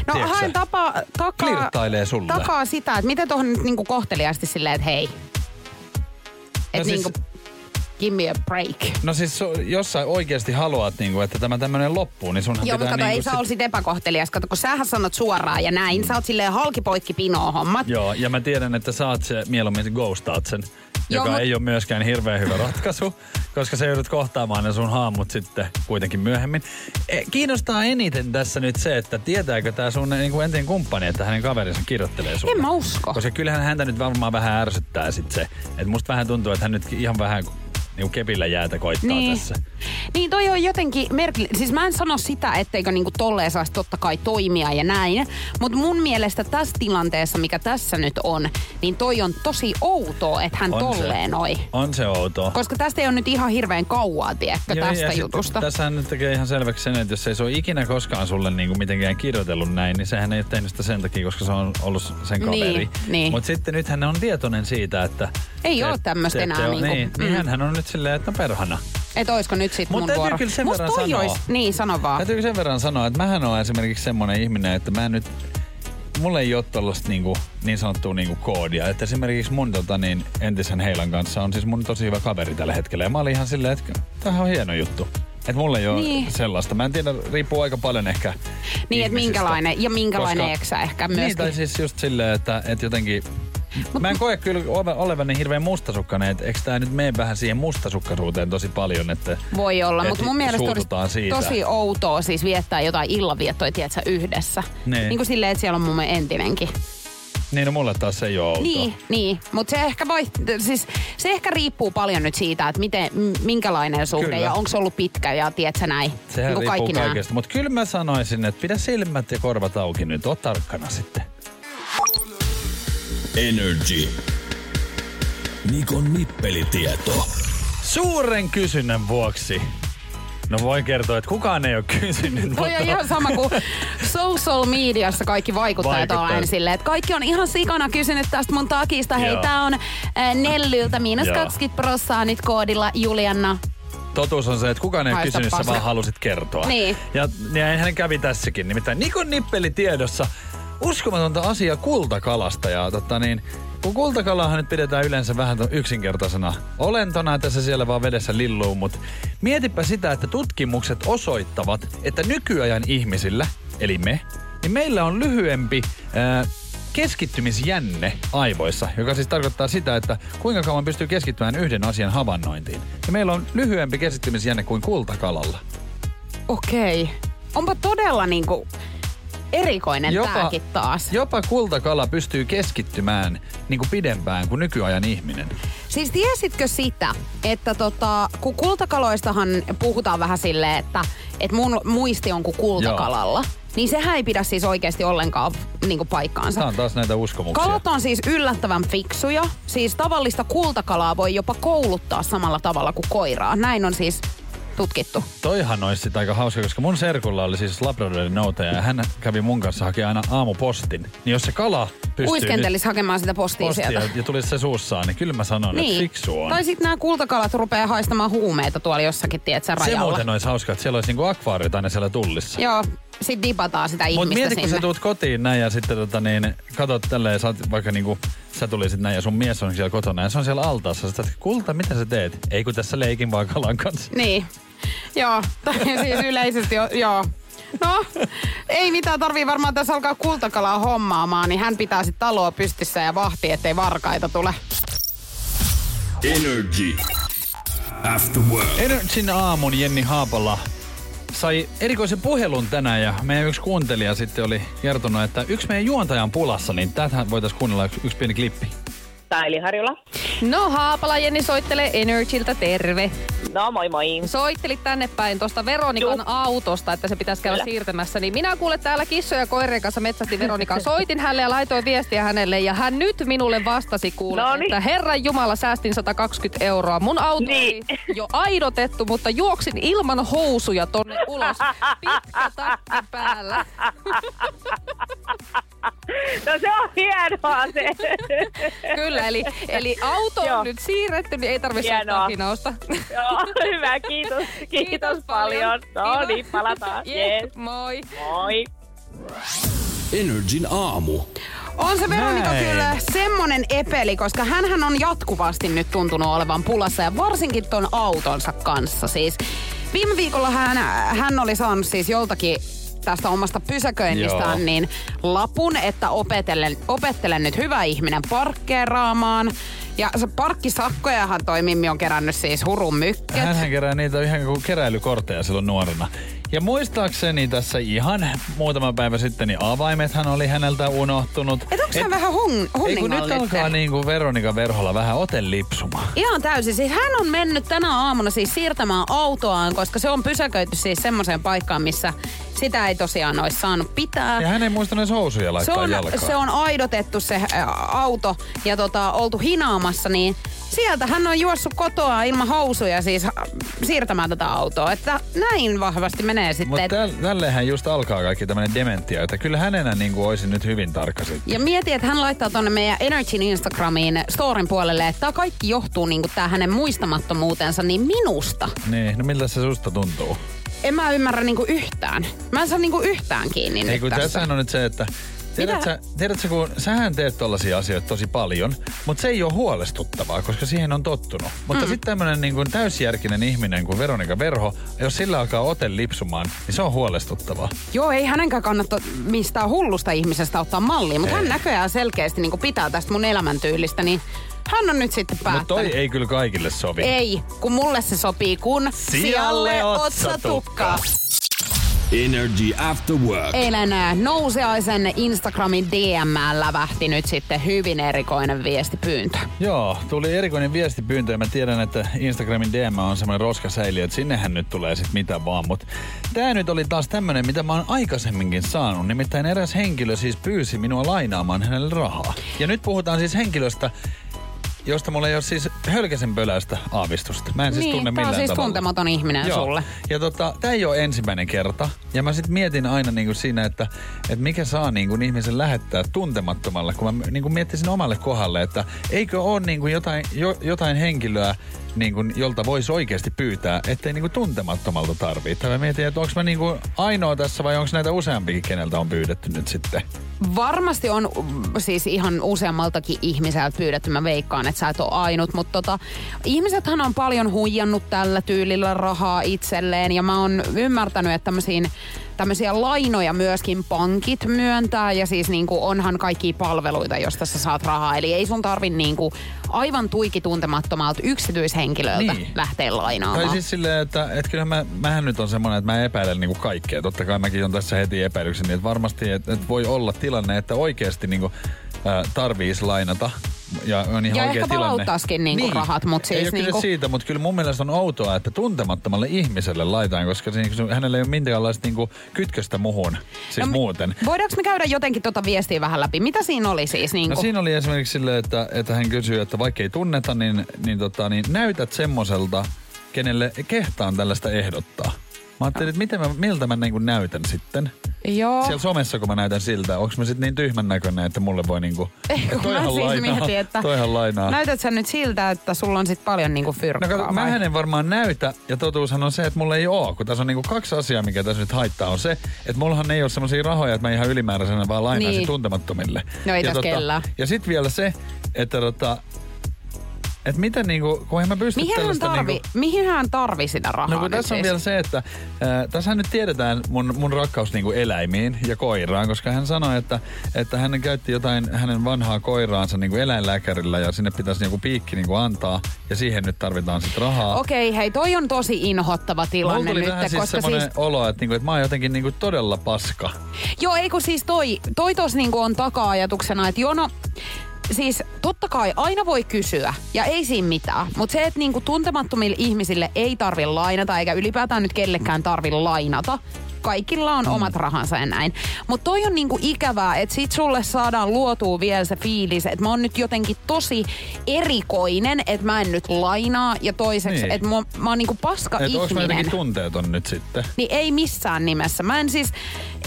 [SPEAKER 1] No
[SPEAKER 2] tiedätkö
[SPEAKER 1] haen
[SPEAKER 2] sä?
[SPEAKER 1] tapa, takaa,
[SPEAKER 2] sulle.
[SPEAKER 1] takaa sitä, että miten tuohon nyt niinku kohteliaasti silleen, että hei. Että
[SPEAKER 2] siis-
[SPEAKER 1] niinku, give me a break.
[SPEAKER 2] No siis so- jos sä oikeasti haluat, niinku, että tämä tämmöinen loppuu, niin sunhan
[SPEAKER 1] Joo,
[SPEAKER 2] pitää
[SPEAKER 1] mutta kato,
[SPEAKER 2] niinku
[SPEAKER 1] ei sä ol sit epäkohtelias. Kato, kun sähän sanot suoraan ja näin. Sä oot silleen halkipoikki pinoa hommat.
[SPEAKER 2] Joo, ja mä tiedän, että saat se mieluummin ghostaat sen,
[SPEAKER 1] Joo,
[SPEAKER 2] joka
[SPEAKER 1] mut-
[SPEAKER 2] ei ole myöskään hirveän hyvä ratkaisu, koska sä joudut kohtaamaan ne sun haamut sitten kuitenkin myöhemmin. E, kiinnostaa eniten tässä nyt se, että tietääkö tämä sun niin kuin entinen kumppani, että hänen kaverinsa kirjoittelee sulle.
[SPEAKER 1] En mä usko.
[SPEAKER 2] Koska kyllähän häntä nyt varmaan vähän ärsyttää sit se. Että musta vähän tuntuu, että hän nyt ihan vähän niin kepillä jäätä koittaa
[SPEAKER 1] Niin.
[SPEAKER 2] tässä.
[SPEAKER 1] Niin toi on jotenkin merkillinen. Siis mä en sano sitä, etteikö niinku tolleen saisi totta kai toimia ja näin. Mutta mun mielestä tässä tilanteessa, mikä tässä nyt on, niin toi on tosi outoa, että hän
[SPEAKER 2] On
[SPEAKER 1] tolleen
[SPEAKER 2] se.
[SPEAKER 1] oi.
[SPEAKER 2] On se outoa.
[SPEAKER 1] Koska tästä ei ole nyt ihan hirveän kauaa, tiedätkö,
[SPEAKER 2] Joo,
[SPEAKER 1] tästä jutusta.
[SPEAKER 2] Tässähän nyt tekee ihan selväksi sen, että jos ei se ole ikinä koskaan sulle niin kuin mitenkään kirjoitellut näin, niin sehän ei ole tehnyt sitä sen takia, koska se on ollut sen kaveri.
[SPEAKER 1] Niin, niin.
[SPEAKER 2] Mutta sitten nyt hän on tietoinen siitä, että...
[SPEAKER 1] Ei
[SPEAKER 2] te-
[SPEAKER 1] oo tämmöstä
[SPEAKER 2] te
[SPEAKER 1] enää
[SPEAKER 2] oo-
[SPEAKER 1] niinku-
[SPEAKER 2] Niin,
[SPEAKER 1] mm.
[SPEAKER 2] niin hänhän on nyt silleen, että no perhana.
[SPEAKER 1] Et oisko nyt sit
[SPEAKER 2] Mut
[SPEAKER 1] mun vuoro?
[SPEAKER 2] kyllä sen
[SPEAKER 1] Musta
[SPEAKER 2] verran sanoa.
[SPEAKER 1] ois- Niin, sano vaan.
[SPEAKER 2] Täytyy sen verran sanoa, että mähän on esimerkiksi semmoinen ihminen, että mä nyt... Mulla ei ole tollaista niinku, niin sanottua niinku koodia. Että esimerkiksi mun tota, niin, entisen Heilan kanssa on siis mun tosi hyvä kaveri tällä hetkellä. Ja mä olin ihan silleen, että tämähän on hieno juttu. Että mulla ei ole
[SPEAKER 1] Niin.
[SPEAKER 2] sellaista. Mä en tiedä, riippuu aika paljon ehkä
[SPEAKER 1] Niin, että minkälainen, ja minkälainen
[SPEAKER 2] Koska-
[SPEAKER 1] eksä ehkä
[SPEAKER 2] Niin,
[SPEAKER 1] myöskin.
[SPEAKER 2] tai siis just silleen, että, että jotenkin Mä en koe kyllä ole- olevani hirveän mustasukkainen, että eikö tää nyt mene vähän siihen mustasukkaisuuteen tosi paljon, että
[SPEAKER 1] Voi olla,
[SPEAKER 2] Et
[SPEAKER 1] mutta mun mielestä olisi
[SPEAKER 2] siitä.
[SPEAKER 1] tosi outoa siis viettää jotain illanviettoja, tiedätkö, yhdessä.
[SPEAKER 2] Niin.
[SPEAKER 1] niin kuin silleen, että siellä on mun entinenkin.
[SPEAKER 2] niin no mulle taas se ei ole outoa.
[SPEAKER 1] Niin, niin. mutta se ehkä, vai, siis, se ehkä riippuu paljon nyt siitä, että miten, minkälainen suhde
[SPEAKER 2] Kyllä.
[SPEAKER 1] ja onko se ollut pitkä ja tiedätkö näin.
[SPEAKER 2] Sehän
[SPEAKER 1] niin
[SPEAKER 2] riippuu
[SPEAKER 1] nämä.
[SPEAKER 2] kaikesta. Mutta kyllä mä sanoisin, että pidä silmät ja korvat auki nyt. Oot tarkkana sitten.
[SPEAKER 3] Energy. Nikon nippelitieto.
[SPEAKER 2] Suuren kysynnän vuoksi. No voin kertoa, että kukaan ei ole kysynyt.
[SPEAKER 1] Voi on ihan sama kuin social mediassa kaikki vaikuttajat on aina silleen, että kaikki on ihan sikana kysynyt tästä mun takista. Hei,
[SPEAKER 2] Joo.
[SPEAKER 1] tää on äh, Nellyltä miinus
[SPEAKER 2] Joo.
[SPEAKER 1] 20 prossaa nyt koodilla Julianna.
[SPEAKER 2] Totuus on se, että kukaan ei
[SPEAKER 1] Haista
[SPEAKER 2] kysynyt, sä vaan halusit kertoa.
[SPEAKER 1] Niin.
[SPEAKER 2] Ja, ja hän kävi tässäkin. Nimittäin Nikon nippeli tiedossa uskomatonta kultakalasta. Ja totta niin, kun kultakalahan nyt pidetään yleensä vähän yksinkertaisena olentona, että se siellä vaan vedessä lilluu, mutta mietipä sitä, että tutkimukset osoittavat, että nykyajan ihmisillä, eli me, niin meillä on lyhyempi ää, keskittymisjänne aivoissa, joka siis tarkoittaa sitä, että kuinka kauan pystyy keskittymään yhden asian havainnointiin. Ja meillä on lyhyempi keskittymisjänne kuin kultakalalla.
[SPEAKER 1] Okei. Onpa todella niinku erikoinen
[SPEAKER 2] Jopa-
[SPEAKER 1] tääkin taas.
[SPEAKER 2] Jopa kultakala pystyy keskittymään niin kuin pidempään kuin nykyajan ihminen.
[SPEAKER 1] Siis tiesitkö sitä, että tota, kun kultakaloistahan puhutaan vähän silleen, että, että mun muisti on kuin kultakalalla, niin sehän ei pidä siis oikeasti ollenkaan niin kuin paikkaansa.
[SPEAKER 2] Tämä on taas näitä uskomuksia.
[SPEAKER 1] Kalat on siis yllättävän fiksuja. Siis tavallista kultakalaa voi jopa kouluttaa samalla tavalla kuin koiraa. Näin on siis tutkittu.
[SPEAKER 2] Toihan olisi sit aika hauska, koska mun serkulla oli siis Labradorin noutaja ja hän kävi mun kanssa hakemaan aina aamupostin. Niin jos se kala pystyy
[SPEAKER 1] Uiskentelis hakemaan sitä postia,
[SPEAKER 2] postia
[SPEAKER 1] sieltä.
[SPEAKER 2] ja tulisi se suussaan, niin kyllä mä sanon, että fiksu on.
[SPEAKER 1] Tai sitten nämä kultakalat rupeaa haistamaan huumeita tuolla jossakin, tiedätkö,
[SPEAKER 2] se
[SPEAKER 1] rajalla.
[SPEAKER 2] muuten olisi hauska, että siellä olisi niinku akvaarit aina siellä tullissa.
[SPEAKER 1] Joo, sit dipataan sitä ihmistä
[SPEAKER 2] mieti,
[SPEAKER 1] sinne.
[SPEAKER 2] kun sä tuut kotiin näin ja sitten tota niin, katot tälleen, sä vaikka niinku, sä tulisit näin ja sun mies on siellä kotona ja se on siellä altaassa. Sä kulta, mitä sä teet? Ei kun tässä leikin vaan kalan kanssa.
[SPEAKER 1] Niin. Joo, tai siis yleisesti, jo- joo. No, ei mitään, tarvii varmaan tässä alkaa kultakalaa hommaamaan, niin hän pitää sitten taloa pystyssä ja vahtii, ettei varkaita tule.
[SPEAKER 3] Energy. After work.
[SPEAKER 2] Energin aamun Jenni Haapala sai erikoisen puhelun tänään ja meidän yksi kuuntelija sitten oli kertonut, että yksi meidän juontajan pulassa, niin tätä voitaisiin kuunnella yksi, yksi pieni klippi.
[SPEAKER 4] Tää Eli Harjula.
[SPEAKER 5] No Haapala Jenni soittelee Energyltä, terve.
[SPEAKER 4] No moi moi.
[SPEAKER 5] Soittelit tänne päin tuosta Veronikan
[SPEAKER 4] Juu.
[SPEAKER 5] autosta, että se pitäisi käydä
[SPEAKER 4] Kyllä.
[SPEAKER 5] siirtämässä. Niin minä kuulen täällä kissoja ja koirien kanssa metsästi Veronikan. Soitin hänelle ja laitoin viestiä hänelle ja hän nyt minulle vastasi kuule,
[SPEAKER 4] Noniin.
[SPEAKER 5] että Herran Jumala säästin 120 euroa. Mun auto
[SPEAKER 4] Niin.
[SPEAKER 5] oli jo aidotettu, mutta juoksin ilman housuja tonne ulos. Pitkä takki päällä.
[SPEAKER 4] No se on hienoa se.
[SPEAKER 5] Kyllä, eli, eli auto on nyt siirretty, niin ei tarvitse soittaa hinausta.
[SPEAKER 4] Joo, hyvä, kiitos. Kiitos, paljon. No
[SPEAKER 5] Kiva.
[SPEAKER 4] niin, palataan.
[SPEAKER 5] Jep,
[SPEAKER 4] Yes.
[SPEAKER 5] moi.
[SPEAKER 4] Moi.
[SPEAKER 3] Energin aamu.
[SPEAKER 1] On se Veronika
[SPEAKER 2] Näin.
[SPEAKER 1] kyllä semmonen epeli, koska hän on jatkuvasti nyt tuntunut olevan pulassa ja varsinkin ton autonsa kanssa. Siis viime viikolla hän, hän oli saanut siis joltakin tästä omasta pysäköinnistään
[SPEAKER 2] Joo.
[SPEAKER 1] niin lapun, että opettelen, opettelen nyt hyvä ihminen parkkeeraamaan. Ja se parkkisakkojahan toi Mimmi on kerännyt siis hurun mykket.
[SPEAKER 2] Hänhän kerää niitä ihan kuin keräilykortteja silloin nuorena. Ja muistaakseni tässä ihan muutama päivä sitten, niin avaimethan oli häneltä unohtunut.
[SPEAKER 1] Et onko hän vähän hun,
[SPEAKER 2] Ei kun nyt alkaa niin kuin Veronika Verholla vähän ote lipsumaan.
[SPEAKER 1] Ihan täysin. Siis hän on mennyt tänä aamuna siis siirtämään autoaan, koska se on pysäköity siis semmoiseen paikkaan, missä sitä ei tosiaan olisi saanut pitää.
[SPEAKER 2] Ja hän ei muistanut edes housuja
[SPEAKER 1] Se
[SPEAKER 2] laittaa
[SPEAKER 1] on,
[SPEAKER 2] jalkaan.
[SPEAKER 1] se on aidotettu se ä, auto ja tota, oltu hinaamassa, niin sieltä hän on juossut kotoa ilman housuja siis siirtämään tätä autoa. Että näin vahvasti menee sitten.
[SPEAKER 2] Mutta täl, tällehän just alkaa kaikki tämmöinen dementia, että kyllä hänenä niin kuin olisi nyt hyvin tarkka sitten.
[SPEAKER 1] Ja mieti, että hän laittaa tonne meidän Energyn Instagramiin storin puolelle, että tämä kaikki johtuu niinku tää hänen muistamattomuutensa niin minusta.
[SPEAKER 2] Niin, no miltä se susta tuntuu?
[SPEAKER 1] En mä ymmärrä niinku yhtään. Mä en saa niinku yhtään kiinni
[SPEAKER 2] Ei
[SPEAKER 1] nyt
[SPEAKER 2] kun tässähän on nyt se, että Tiedätkö, tiedätkö, kun sähän teet tollaisia asioita tosi paljon, mutta se ei ole huolestuttavaa, koska siihen on tottunut. Mutta mm. sitten tämmöinen niin kuin täysjärkinen ihminen kuin Veronika Verho, jos sillä alkaa ote lipsumaan, niin se on huolestuttavaa.
[SPEAKER 1] Joo, ei hänenkään kannata mistään hullusta ihmisestä ottaa mallia, mutta
[SPEAKER 2] Ei.
[SPEAKER 1] hän näköjään selkeästi niin pitää tästä mun elämäntyylistä, niin hän on nyt sitten
[SPEAKER 2] Mutta
[SPEAKER 1] päättänyt.
[SPEAKER 2] toi ei kyllä kaikille sovi.
[SPEAKER 1] Ei, kun mulle se sopii, kun sijalle otsatukka.
[SPEAKER 3] Energy After Work.
[SPEAKER 1] Eilen ää, Nousiaisen Instagramin DM lävähti nyt sitten hyvin erikoinen viestipyyntö.
[SPEAKER 2] Joo, tuli erikoinen viestipyyntö ja mä tiedän, että Instagramin DM on semmoinen roskasäiliö, että sinnehän nyt tulee sit mitä vaan. Mutta tää nyt oli taas tämmönen, mitä mä oon aikaisemminkin saanut. Nimittäin eräs henkilö siis pyysi minua lainaamaan hänelle rahaa. Ja nyt puhutaan siis henkilöstä, josta mulla ei ole siis hölkäsen pölästä aavistusta. Mä en siis tunne
[SPEAKER 1] niin, tää
[SPEAKER 2] millään
[SPEAKER 1] on siis
[SPEAKER 2] tavalla.
[SPEAKER 1] tuntematon ihminen
[SPEAKER 2] Joo.
[SPEAKER 1] sulle.
[SPEAKER 2] Ja tota, tää ei ole ensimmäinen kerta. Ja mä sit mietin aina niinku siinä, että, että mikä saa niinku ihmisen lähettää tuntemattomalle, kun mä niinku miettisin omalle kohdalle, että eikö ole niinku jotain, jo, jotain henkilöä, niinku, jolta voisi oikeasti pyytää, ettei niinku tuntemattomalta tarvii. Tai mä mietin, että onko mä niinku ainoa tässä vai onko näitä useampikin, keneltä on pyydetty nyt sitten.
[SPEAKER 1] Varmasti on mm, siis ihan useammaltakin ihmiseltä pyydetty. Mä veikkaan, että sä et ole ainut. Mutta tota, ihmisethän on paljon huijannut tällä tyylillä rahaa itselleen. Ja mä oon ymmärtänyt, että tämmöisiin tämmöisiä lainoja myöskin pankit myöntää. Ja siis niinku onhan kaikki palveluita, josta sä saat rahaa. Eli ei sun tarvi niinku aivan tuiki tuntemattomalta yksityishenkilöltä
[SPEAKER 2] Niin.
[SPEAKER 1] lähteä lainaamaan.
[SPEAKER 2] Tai siis silleen, että, että kyllä mä, mähän nyt on semmoinen, että mä epäilen niinku kaikkea. Totta kai mäkin on tässä heti epäilykseni, että varmasti että, että voi olla tilanne, että oikeasti niinku, äh, tarviisi lainata. Ja, on ihan
[SPEAKER 1] Ja
[SPEAKER 2] oikea
[SPEAKER 1] ehkä
[SPEAKER 2] tilanne.
[SPEAKER 1] palauttaisikin niinku rahat, mut
[SPEAKER 2] Ei
[SPEAKER 1] siis
[SPEAKER 2] ole kyse
[SPEAKER 1] niinku-
[SPEAKER 2] siitä, mutta kyllä mun mielestä on outoa, että tuntemattomalle ihmiselle laitaan, koska se, se- hänellä ei ole minkäänlaista niinku kytköstä muhun. Siis
[SPEAKER 1] No,
[SPEAKER 2] muuten.
[SPEAKER 1] Voidaanko me käydä jotenkin tota viestiä vähän läpi? Mitä siinä oli siis? Niinku?
[SPEAKER 2] No siinä oli esimerkiksi silleen, että, että hän kysyy, että vaikka ei tunneta, niin, niin, tota, niin näytät semmoiselta, kenelle kehtaan tällaista ehdottaa. Mä ajattelin, että miten mä, miltä mä niin näytän sitten.
[SPEAKER 1] Joo.
[SPEAKER 2] Siellä somessa, kun mä näytän siltä, onko mä sitten niin tyhmän näköinen, että mulle voi niinku...
[SPEAKER 1] Kun
[SPEAKER 2] toihan
[SPEAKER 1] mä siis
[SPEAKER 2] lainaa,
[SPEAKER 1] mietin, että
[SPEAKER 2] toihan lainaa.
[SPEAKER 1] näytät sä nyt siltä, että sulla on sit paljon niinku
[SPEAKER 2] No
[SPEAKER 1] fyrkkaa
[SPEAKER 2] kato, mä en varmaan näytä, ja totuushan on se, että mulla ei oo, kun tässä on niinku kaksi asiaa, mikä tässä nyt haittaa, on se, että mullahan ei ole semmoisia rahoja, että mä ihan ylimääräisenä vaan lainaisin
[SPEAKER 1] Niin.
[SPEAKER 2] tuntemattomille.
[SPEAKER 1] No ei
[SPEAKER 2] ja,
[SPEAKER 1] tässä kellään.
[SPEAKER 2] ja sitten vielä se, että tota, että miten niinku, kun en mä pysty
[SPEAKER 1] Mihin hän, tarvi,
[SPEAKER 2] niinku,
[SPEAKER 1] mihin hän tarvi sitä rahaa
[SPEAKER 2] No kun tässä on
[SPEAKER 1] siis?
[SPEAKER 2] vielä se, että äh, tässä nyt tiedetään mun, mun rakkaus niinku eläimiin ja koiraan, koska hän sanoi, että, että hän käytti jotain hänen vanhaa koiraansa niinku eläinlääkärillä ja sinne pitäisi niinku piikki niinku antaa ja siihen nyt tarvitaan sitten rahaa.
[SPEAKER 1] Okei, hei, toi on tosi inhottava
[SPEAKER 2] Mulla
[SPEAKER 1] tilanne
[SPEAKER 2] tuli
[SPEAKER 1] nyt,
[SPEAKER 2] vähän siis
[SPEAKER 1] koska siis...
[SPEAKER 2] olo, että, niinku, että mä oon jotenkin niinku todella paska.
[SPEAKER 1] Joo, ei kun siis toi, toi tos niinku on taka-ajatuksena, että joo no, siis totta kai aina voi kysyä ja ei siinä mitään. Mutta se, että niinku tuntemattomille ihmisille ei tarvi lainata eikä ylipäätään nyt kellekään tarvi lainata. Kaikilla on omat rahansa ja näin. Mutta toi on niinku ikävää, että sit sulle saadaan luotua vielä se fiilis, että mä oon nyt jotenkin tosi erikoinen, että mä en nyt lainaa. Ja toiseksi,
[SPEAKER 2] Niin.
[SPEAKER 1] että mä, mä oon niinku paska
[SPEAKER 2] Että onko mä
[SPEAKER 1] ihminen.
[SPEAKER 2] jotenkin tunteeton nyt sitten?
[SPEAKER 1] Niin ei missään nimessä. Mä en siis,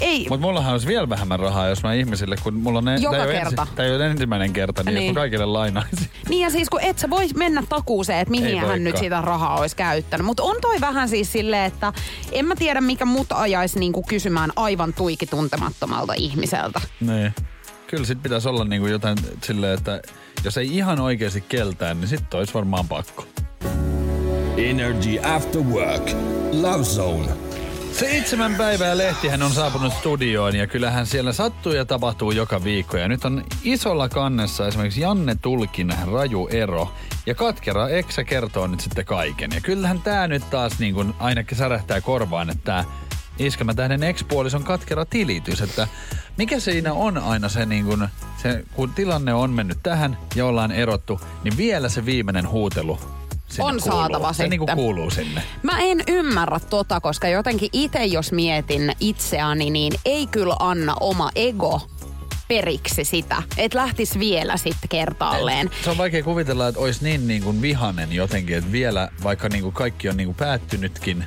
[SPEAKER 1] ei,
[SPEAKER 2] Mutta mullahan olisi vielä vähemmän rahaa, jos mä ihmisille, kun mulla on...
[SPEAKER 1] Joka
[SPEAKER 2] tää ei ole
[SPEAKER 1] kerta.
[SPEAKER 2] Ensi, tää ei ole ensimmäinen kerta, niin, niin. Jos mä kaikille lainaisin.
[SPEAKER 1] Niin ja siis kun et sä voi mennä takuuseen, että mihin
[SPEAKER 2] Ei
[SPEAKER 1] hän
[SPEAKER 2] voikaan.
[SPEAKER 1] nyt sitä rahaa olisi käyttänyt. Mutta on toi vähän siis silleen, että en mä tiedä mikä mut ajaisi niinku kysymään aivan tuiki tuntemattomalta ihmiseltä.
[SPEAKER 2] Niin. Kyllä sit pitäisi olla niinku jotain silleen, että jos ei ihan oikeasti keltään, niin sit olisi varmaan pakko.
[SPEAKER 3] Energy After Work. Love Zone.
[SPEAKER 2] Seitsemän päivää lehtihän on saapunut studioon ja kyllähän siellä sattuu ja tapahtuu joka viikko. Ja nyt on isolla kannessa esimerkiksi Janne Tulkin raju ero. Ja katkera Eksä kertoo nyt sitten kaiken. Ja kyllähän tää nyt taas niin kuin ainakin särähtää korvaan, että Iskelmä tähden ekspuolison katkera tilitys, että mikä siinä on aina se, niin kuin, se, kun tilanne on mennyt tähän ja ollaan erottu, niin vielä se viimeinen huutelu sinne
[SPEAKER 1] On
[SPEAKER 2] kuuluu.
[SPEAKER 1] saatava
[SPEAKER 2] Se niin kuin
[SPEAKER 1] sitten.
[SPEAKER 2] kuuluu sinne.
[SPEAKER 1] Mä en ymmärrä tota, koska jotenkin itse jos mietin itseäni, niin ei kyllä anna oma ego periksi sitä, että lähtis vielä sitten kertaalleen.
[SPEAKER 2] Se on vaikea kuvitella, että olisi niin, niin kuin vihanen jotenkin, että vielä vaikka niin kuin kaikki on niin kuin päättynytkin,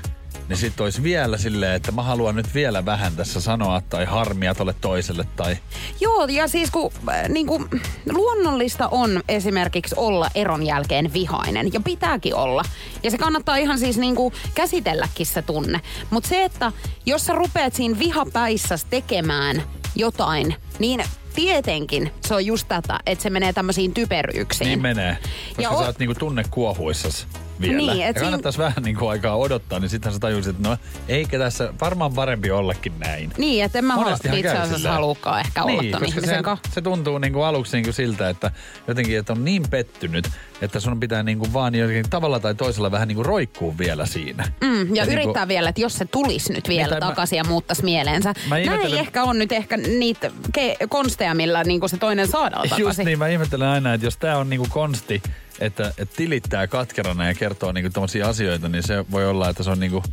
[SPEAKER 2] niin sitten olisi vielä silleen, että mä haluan nyt vielä vähän tässä sanoa tai harmia tolle toiselle tai...
[SPEAKER 1] Joo, ja siis kun äh, niin kuin, luonnollista on esimerkiksi olla eron jälkeen vihainen, ja pitääkin olla. Ja se kannattaa ihan siis niin kuin käsitelläkin se tunne. Mutta se, että jos sä rupeat siinä vihapäissäs tekemään jotain niin tietenkin se on just tätä, että se menee tämmöisiin typeryyksiin.
[SPEAKER 2] Niin menee. Koska
[SPEAKER 1] Ja
[SPEAKER 2] sä
[SPEAKER 1] o-
[SPEAKER 2] oot niinku tunne kuohuissas vielä.
[SPEAKER 1] Niin,
[SPEAKER 2] ja
[SPEAKER 1] et siinä-
[SPEAKER 2] kannattaisi vähän niinku aikaa odottaa, niin sitten sä tajusit, että no eikä tässä varmaan parempi ollakin näin.
[SPEAKER 1] Niin, että en mä
[SPEAKER 2] Monestihan
[SPEAKER 1] itse asiassa halukaan ehkä olla
[SPEAKER 2] niin,
[SPEAKER 1] ton
[SPEAKER 2] koska
[SPEAKER 1] ihmisen
[SPEAKER 2] se, se tuntuu niinku aluksi niinku siltä, että jotenkin, että on niin pettynyt, että sun pitää niinku vaan jotenkin tavalla tai toisella vähän niinku roikkuu vielä siinä.
[SPEAKER 1] Mm, ja,
[SPEAKER 2] Ja
[SPEAKER 1] yrittää
[SPEAKER 2] niinku-
[SPEAKER 1] vielä, että jos se tulisi nyt vielä
[SPEAKER 2] Niin, tai mä-
[SPEAKER 1] takaisin ja muuttaisi mieleensä.
[SPEAKER 2] Mä
[SPEAKER 1] Näin
[SPEAKER 2] ihmettelen-
[SPEAKER 1] ehkä on nyt ehkä niitä ke- konsteja, millä niinku se toinen saadaan takaisin.
[SPEAKER 2] Just niin, mä ihmettelen aina, että jos tää on niinku konsti, että, että tilittää katkerana ja kertoo niinku tommosia asioita, niin se voi olla, että se on niinku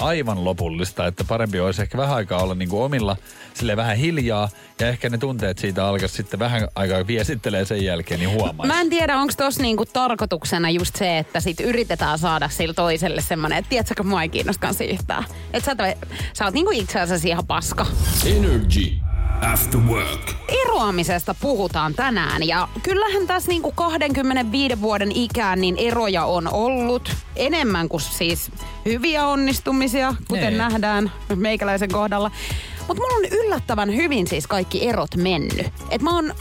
[SPEAKER 2] aivan lopullista, että parempi olisi ehkä vähän aikaa olla niinku omilla, sille vähän hiljaa, ja ehkä ne tunteet siitä alkaisi sitten vähän aikaa viestittelee sen jälkeen, niin huomaisi.
[SPEAKER 1] Mä en tiedä, onko tuossa niinku tarkoituksena just se, että sit yritetään saada sille toiselle semmonen, että tiedätkö, mua ei kiinnoskaan yhtään. Että sä, sä oot niinku itse asiassa ihan paska.
[SPEAKER 3] Energy. After work.
[SPEAKER 1] Eroamisesta puhutaan tänään ja kyllähän tässä niinku 25 vuoden ikään niin eroja on ollut enemmän kuin siis hyviä onnistumisia, kuten
[SPEAKER 2] Niin.
[SPEAKER 1] nähdään meikäläisen kohdalla. Mutta mulla on yllättävän hyvin siis kaikki erot mennyt. Et mä oon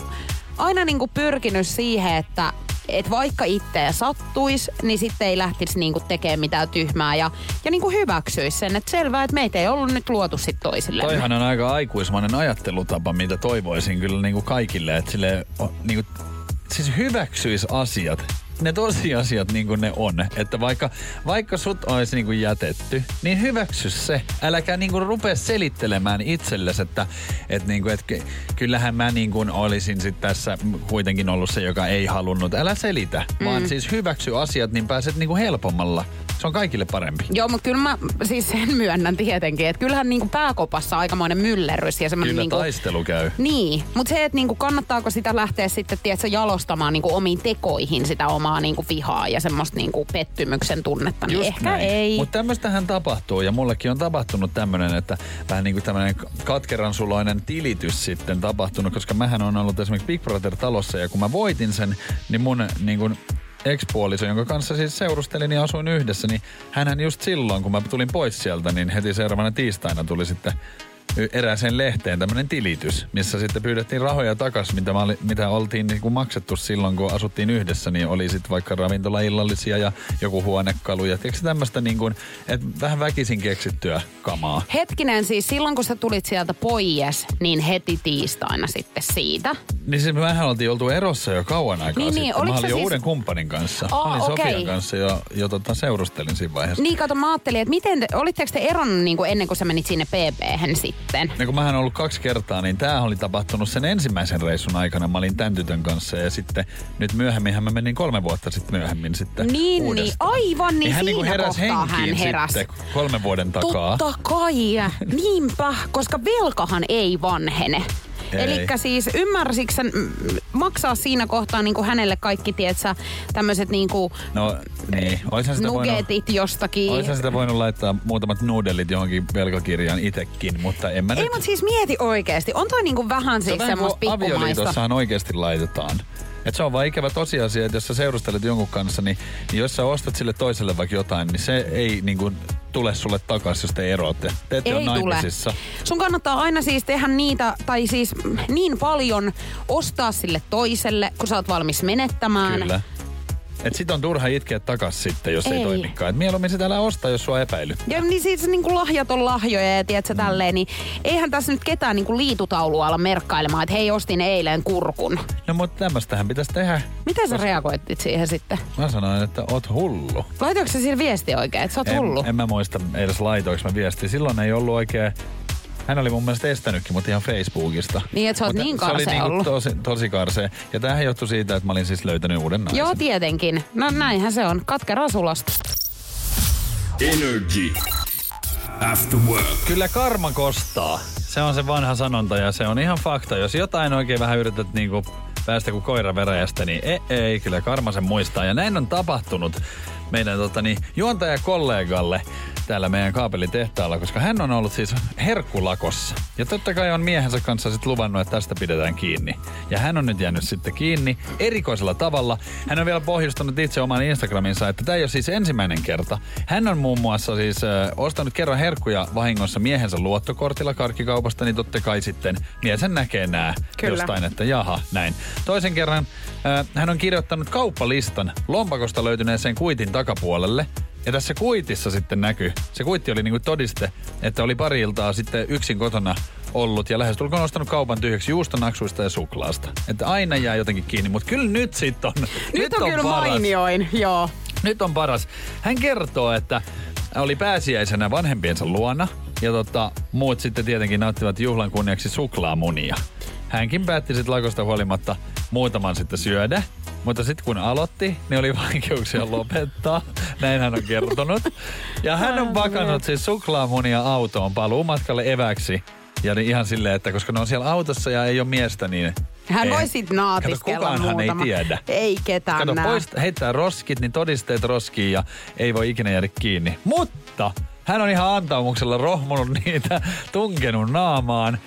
[SPEAKER 1] aina niinku pyrkinyt siihen, että et vaikka itseä sattuis, niin sitten ei lähtisi niinku tekemään mitään tyhmää ja, ja niinku hyväksyisi sen, että selvää, että meitä ei ollut nyt luotu sit toisille.
[SPEAKER 2] Toihan on aika aikuismainen ajattelutapa, mitä toivoisin kyllä niinku kaikille, että sille niinku, siis hyväksyisi asiat. Ne tosiasiat niin kuin ne on. Että vaikka, vaikka sut olisi niin kuin jätetty, niin hyväksy se. Äläkä niin kuin rupea selittelemään itsellesi, että, että, niin kuin, että ky- kyllähän mä niin kuin olisin sit tässä kuitenkin ollut se, joka ei halunnut. Älä selitä, mm. vaan siis hyväksy asiat, niin pääset niin kuin helpommalla. Se on kaikille parempi.
[SPEAKER 1] Joo, mutta kyllä mä siis sen myönnän tietenkin, että kyllähän niinku pääkopassa aikamoinen myllerrys ja semmoinen
[SPEAKER 2] Kyllä
[SPEAKER 1] niinku...
[SPEAKER 2] taistelu käy.
[SPEAKER 1] Niin, mutta se, että niinku kannattaako sitä lähteä sitten, tiedätkö, jalostamaan niinku omiin tekoihin sitä omaa niinku vihaa ja semmoista niinku pettymyksen tunnetta, niin ehkä ei.
[SPEAKER 2] Mutta tämmöistähän tapahtuu ja mullekin on tapahtunut tämmöinen, että vähän niin kuin tämmöinen katkeran suloinen tilitys sitten tapahtunut, koska mähän on ollut esimerkiksi Big Brother talossa ja kun mä voitin sen, niin mun niin kuin ex-puoliso, jonka kanssa siis seurustelin ja asuin yhdessä, niin hänhän just silloin, kun mä tulin pois sieltä, niin heti seuraavana tiistaina tuli sitten erääseen lehteen tämmöinen tilitys, missä sitten pyydettiin rahoja takas, mitä, oli, mitä oltiin niin kuin maksettu silloin, kun asuttiin yhdessä, niin oli sitten vaikka ravintolaillallisia ja joku huonekalu ja tiedätkö tämmöistä niin kuin, että vähän väkisin keksittyä kamaa.
[SPEAKER 1] Hetkinen, siis silloin kun sä tulit sieltä pois, niin heti tiistaina sitten siitä.
[SPEAKER 2] Niin siis mehän oltiin oltu erossa jo kauan aikaa
[SPEAKER 1] Niin,
[SPEAKER 2] sitten.
[SPEAKER 1] niin,
[SPEAKER 2] Mä olin jo
[SPEAKER 1] siis-
[SPEAKER 2] uuden kumppanin kanssa.
[SPEAKER 1] Aa,
[SPEAKER 2] Mä olin
[SPEAKER 1] okei.
[SPEAKER 2] Sofian kanssa jo, jo tota, seurustelin siinä vaiheessa.
[SPEAKER 1] Niin kato, mä ajattelin, että miten, te, olitteko te eronnut niinku ennen kuin sä menit sinne pp sitten?
[SPEAKER 2] Ja kun mähän ollut kaksi kertaa, niin tämä oli tapahtunut sen ensimmäisen reissun aikana. Mä olin tämän tytön kanssa ja sitten nyt myöhemminhän mä menin kolme vuotta sitten myöhemmin sitten
[SPEAKER 1] Niin, niin,
[SPEAKER 2] uudestaan.
[SPEAKER 1] aivan, niin
[SPEAKER 2] hän niinku
[SPEAKER 1] siinä
[SPEAKER 2] heräs
[SPEAKER 1] kohtaa hän heräs.
[SPEAKER 2] sitten kolmen vuoden takaa.
[SPEAKER 1] Totta kai. Niinpä, koska velkahan ei vanhene. Eli siis ymmärsikö mm, maksaa siinä kohtaa niin kuin hänelle kaikki, tietsä, tämmöiset niin kuin
[SPEAKER 2] No niin, oishan sitä voinut...
[SPEAKER 1] nugetit jostakin.
[SPEAKER 2] Oishan sitä voinut laittaa muutamat nuudelit johonkin velkakirjaan itekin, mutta en mä
[SPEAKER 1] Ei,
[SPEAKER 2] nyt...
[SPEAKER 1] mutta siis mieti oikeesti. On toi vähän
[SPEAKER 2] Se on
[SPEAKER 1] siis
[SPEAKER 2] vähän kuin
[SPEAKER 1] semmoista pikkumaista.
[SPEAKER 2] avioliitossahan oikeasti laitetaan. Et se on vaan ikävä tosiasia, että jos sä seurustelet jonkun kanssa, niin, niin jos sä ostat sille toiselle vaikka jotain, niin se ei niin kuin, tule sulle takaisin, jos te eroatte. Te ette
[SPEAKER 1] Ei
[SPEAKER 2] ole
[SPEAKER 1] tule.
[SPEAKER 2] naimisissa.
[SPEAKER 1] Sun kannattaa aina siis tehdä niitä, tai siis niin paljon ostaa sille toiselle, kun sä oot valmis menettämään.
[SPEAKER 2] Kyllä. Et sit on turha itkeä takas sitten, jos ei,
[SPEAKER 1] Ei.
[SPEAKER 2] toimikaan. Et mieluummin sitä älä osta, jos sua epäily.
[SPEAKER 1] Ja niin siis niin kuin lahjat on lahjoja ja tiedätkö
[SPEAKER 2] Mm.
[SPEAKER 1] tälleen, niin eihän tässä nyt ketään niin kuin liitutaulua ala merkkailemaan, että hei ostin eilen kurkun.
[SPEAKER 2] No mutta tämmöstähän pitäisi tehdä.
[SPEAKER 1] Miten sä reagoitit siihen sitten?
[SPEAKER 2] Mä sanoin, että oot hullu.
[SPEAKER 1] Laitoiko sä sillä viesti oikein, että sä oot
[SPEAKER 2] En,
[SPEAKER 1] hullu?
[SPEAKER 2] en mä muista edes laitoinko mä viestiä. Silloin ei ollut oikein... Hän oli mun mielestä estänytkin mut ihan Facebookista.
[SPEAKER 1] Niin, että sä oot
[SPEAKER 2] Mutta
[SPEAKER 1] niin
[SPEAKER 2] Se oli
[SPEAKER 1] karsea
[SPEAKER 2] niinku
[SPEAKER 1] ollut.
[SPEAKER 2] tosi, tosi karsea. Ja tämähän johtui siitä, että mä olin siis löytänyt uuden naisen.
[SPEAKER 1] Joo, tietenkin. No näinhän se on. Katkera sulasta.
[SPEAKER 3] Energy. After work.
[SPEAKER 2] Kyllä karma kostaa. Se on se vanha sanonta ja se on ihan fakta. Jos jotain oikein vähän yrität niinku päästä kuin koira veräjästä, niin ei, ei, kyllä karma sen muistaa. Ja näin on tapahtunut meidän tota, niin, juontajakollegalle. täällä meidän kaapelitehtaalla, koska hän on ollut siis herkkulakossa. Ja totta kai on miehensä kanssa sitten luvannut, että tästä pidetään kiinni. Ja hän on nyt jäänyt sitten kiinni erikoisella tavalla. Hän on vielä pohjustanut itse oman Instagraminsa, että tämä ei ole siis ensimmäinen kerta. Hän on muun muassa siis äh, ostanut kerran herkkuja vahingossa miehensä luottokortilla karkkikaupasta, niin totta kai sitten mies sen näkee nää
[SPEAKER 1] Kyllä.
[SPEAKER 2] jostain, että jaha, näin. Toisen kerran äh, hän on kirjoittanut kauppalistan lompakosta löytyneeseen kuitin takapuolelle. Ja tässä kuitissa sitten näkyy, se kuitti oli niinku todiste, että oli pari iltaa sitten yksin kotona ollut ja lähestulkoon ostanut kaupan tyhjäksi juustonaksuista ja suklaasta. Että aina jää jotenkin kiinni, mutta kyllä nyt sitten on,
[SPEAKER 1] Nyt, on, kyllä
[SPEAKER 2] paras.
[SPEAKER 1] mainioin, joo.
[SPEAKER 2] Nyt on paras. Hän kertoo, että oli pääsiäisenä vanhempiensa luona ja tota, muut sitten tietenkin nauttivat juhlan kunniaksi suklaamunia. Hänkin päätti sitten lakosta huolimatta muutaman sitten syödä, mutta sitten kun aloitti, niin oli vaikeuksia lopettaa. Näin hän on kertonut. Ja hän on pakannut siis suklaamunia autoon paluumatkalle eväksi. Ja niin ihan silleen, että koska ne on siellä autossa ja ei ole miestä, niin...
[SPEAKER 1] Hän
[SPEAKER 2] ei.
[SPEAKER 1] voi sit naatiskella
[SPEAKER 2] Kato,
[SPEAKER 1] muutama.
[SPEAKER 2] ei tiedä.
[SPEAKER 1] Ei ketään
[SPEAKER 2] Kato, pois, heittää roskit, niin todisteet roskiin ja ei voi ikinä jäädä kiinni. Mutta hän on ihan antaumuksella rohmunut niitä, tunkenut naamaan.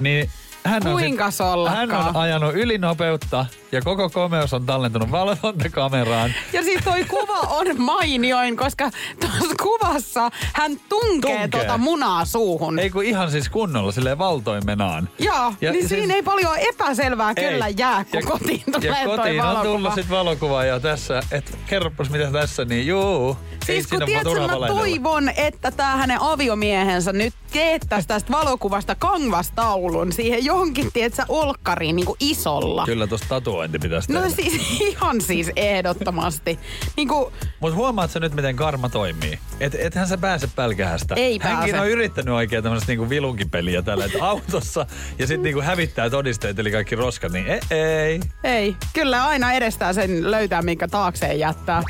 [SPEAKER 2] Niin hän on,
[SPEAKER 1] Kuinka
[SPEAKER 2] sit,
[SPEAKER 1] sollakaan?
[SPEAKER 2] hän on ajanut ylinopeutta ja koko komeus on tallentunut valvontakameraan.
[SPEAKER 1] Ja siis toi kuva on mainioin, koska tuossa kuvassa hän tunkee,
[SPEAKER 2] Tunkee.
[SPEAKER 1] tuota munaa suuhun.
[SPEAKER 2] Ei kun ihan siis kunnolla, silleen valtoimenaan.
[SPEAKER 1] Joo,
[SPEAKER 2] Ja
[SPEAKER 1] niin
[SPEAKER 2] siis-
[SPEAKER 1] siinä ei paljon epäselvää
[SPEAKER 2] Ei.
[SPEAKER 1] kyllä jää, kun kotiin tulee
[SPEAKER 2] ja
[SPEAKER 1] toi
[SPEAKER 2] kotiin on
[SPEAKER 1] valokuva.
[SPEAKER 2] tullut sit valokuva ja tässä, että kerropas mitä tässä, niin juu.
[SPEAKER 1] Siis kun tiedätkö, mä toivon, että tää hänen aviomiehensä nyt teettäisi tästä valokuvasta kanvastaulun siihen johonkin, tiedätkö, olkkariin niin kuin isolla.
[SPEAKER 2] Kyllä tosta tatuointi pitäisi tehdä.
[SPEAKER 1] No siis ihan siis ehdottomasti. Niin kuin,
[SPEAKER 2] Mutta huomaat sä nyt, miten karma toimii? Et, ethän sä pääse pälkähästä.
[SPEAKER 1] Ei
[SPEAKER 2] Hänkin
[SPEAKER 1] pääse.
[SPEAKER 2] on yrittänyt oikein tämmöistä niinku vilunkipeliä tällä, että autossa ja sitten niinku hävittää todisteet, eli kaikki roskat, niin ei. ei.
[SPEAKER 1] ei, kyllä aina edestään sen löytää, minkä taakseen jättää.